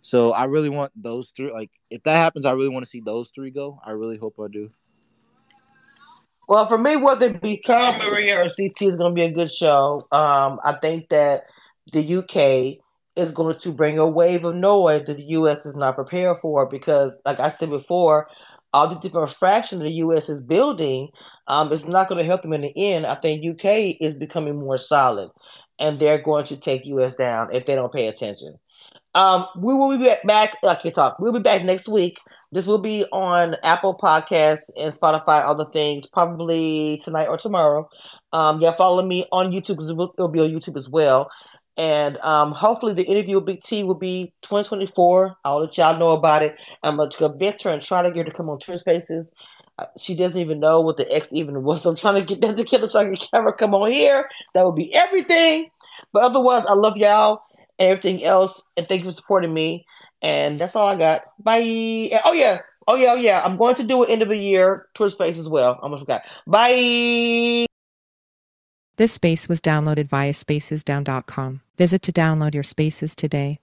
So I really want those three. Like, if that happens, I really want to see those three go. I really hope I do. Well, for me, whether it be Cara Maria or CT is going to be a good show. Um, I think that the UK is going to bring a wave of noise that the US is not prepared for because, like I said before, all the different fractions the US is building, um, it's not going to help them in the end. I think UK is becoming more solid, and they're going to take US down if they don't pay attention. Um, we will be back. I can't talk. We'll be back next week. This will be on Apple Podcasts and Spotify, other things, probably tonight or tomorrow. Um, yeah, follow me on YouTube it'll be on YouTube as well. And um, hopefully, the interview with Big T will be 2024. I'll let y'all know about it. I'm going to convince her and try to get her to come on Twitter Spaces. Uh, she doesn't even know what the X even was. So I'm trying to get that together so I can have her come on here. That would be everything. But otherwise, I love y'all and everything else. And thank you for supporting me. And that's all I got. Bye. Oh yeah. Oh yeah. Oh yeah. I'm going to do an end of the year Twitter space as well. Almost forgot. Bye. This space was downloaded via spacesdown.com. Visit to download your spaces today.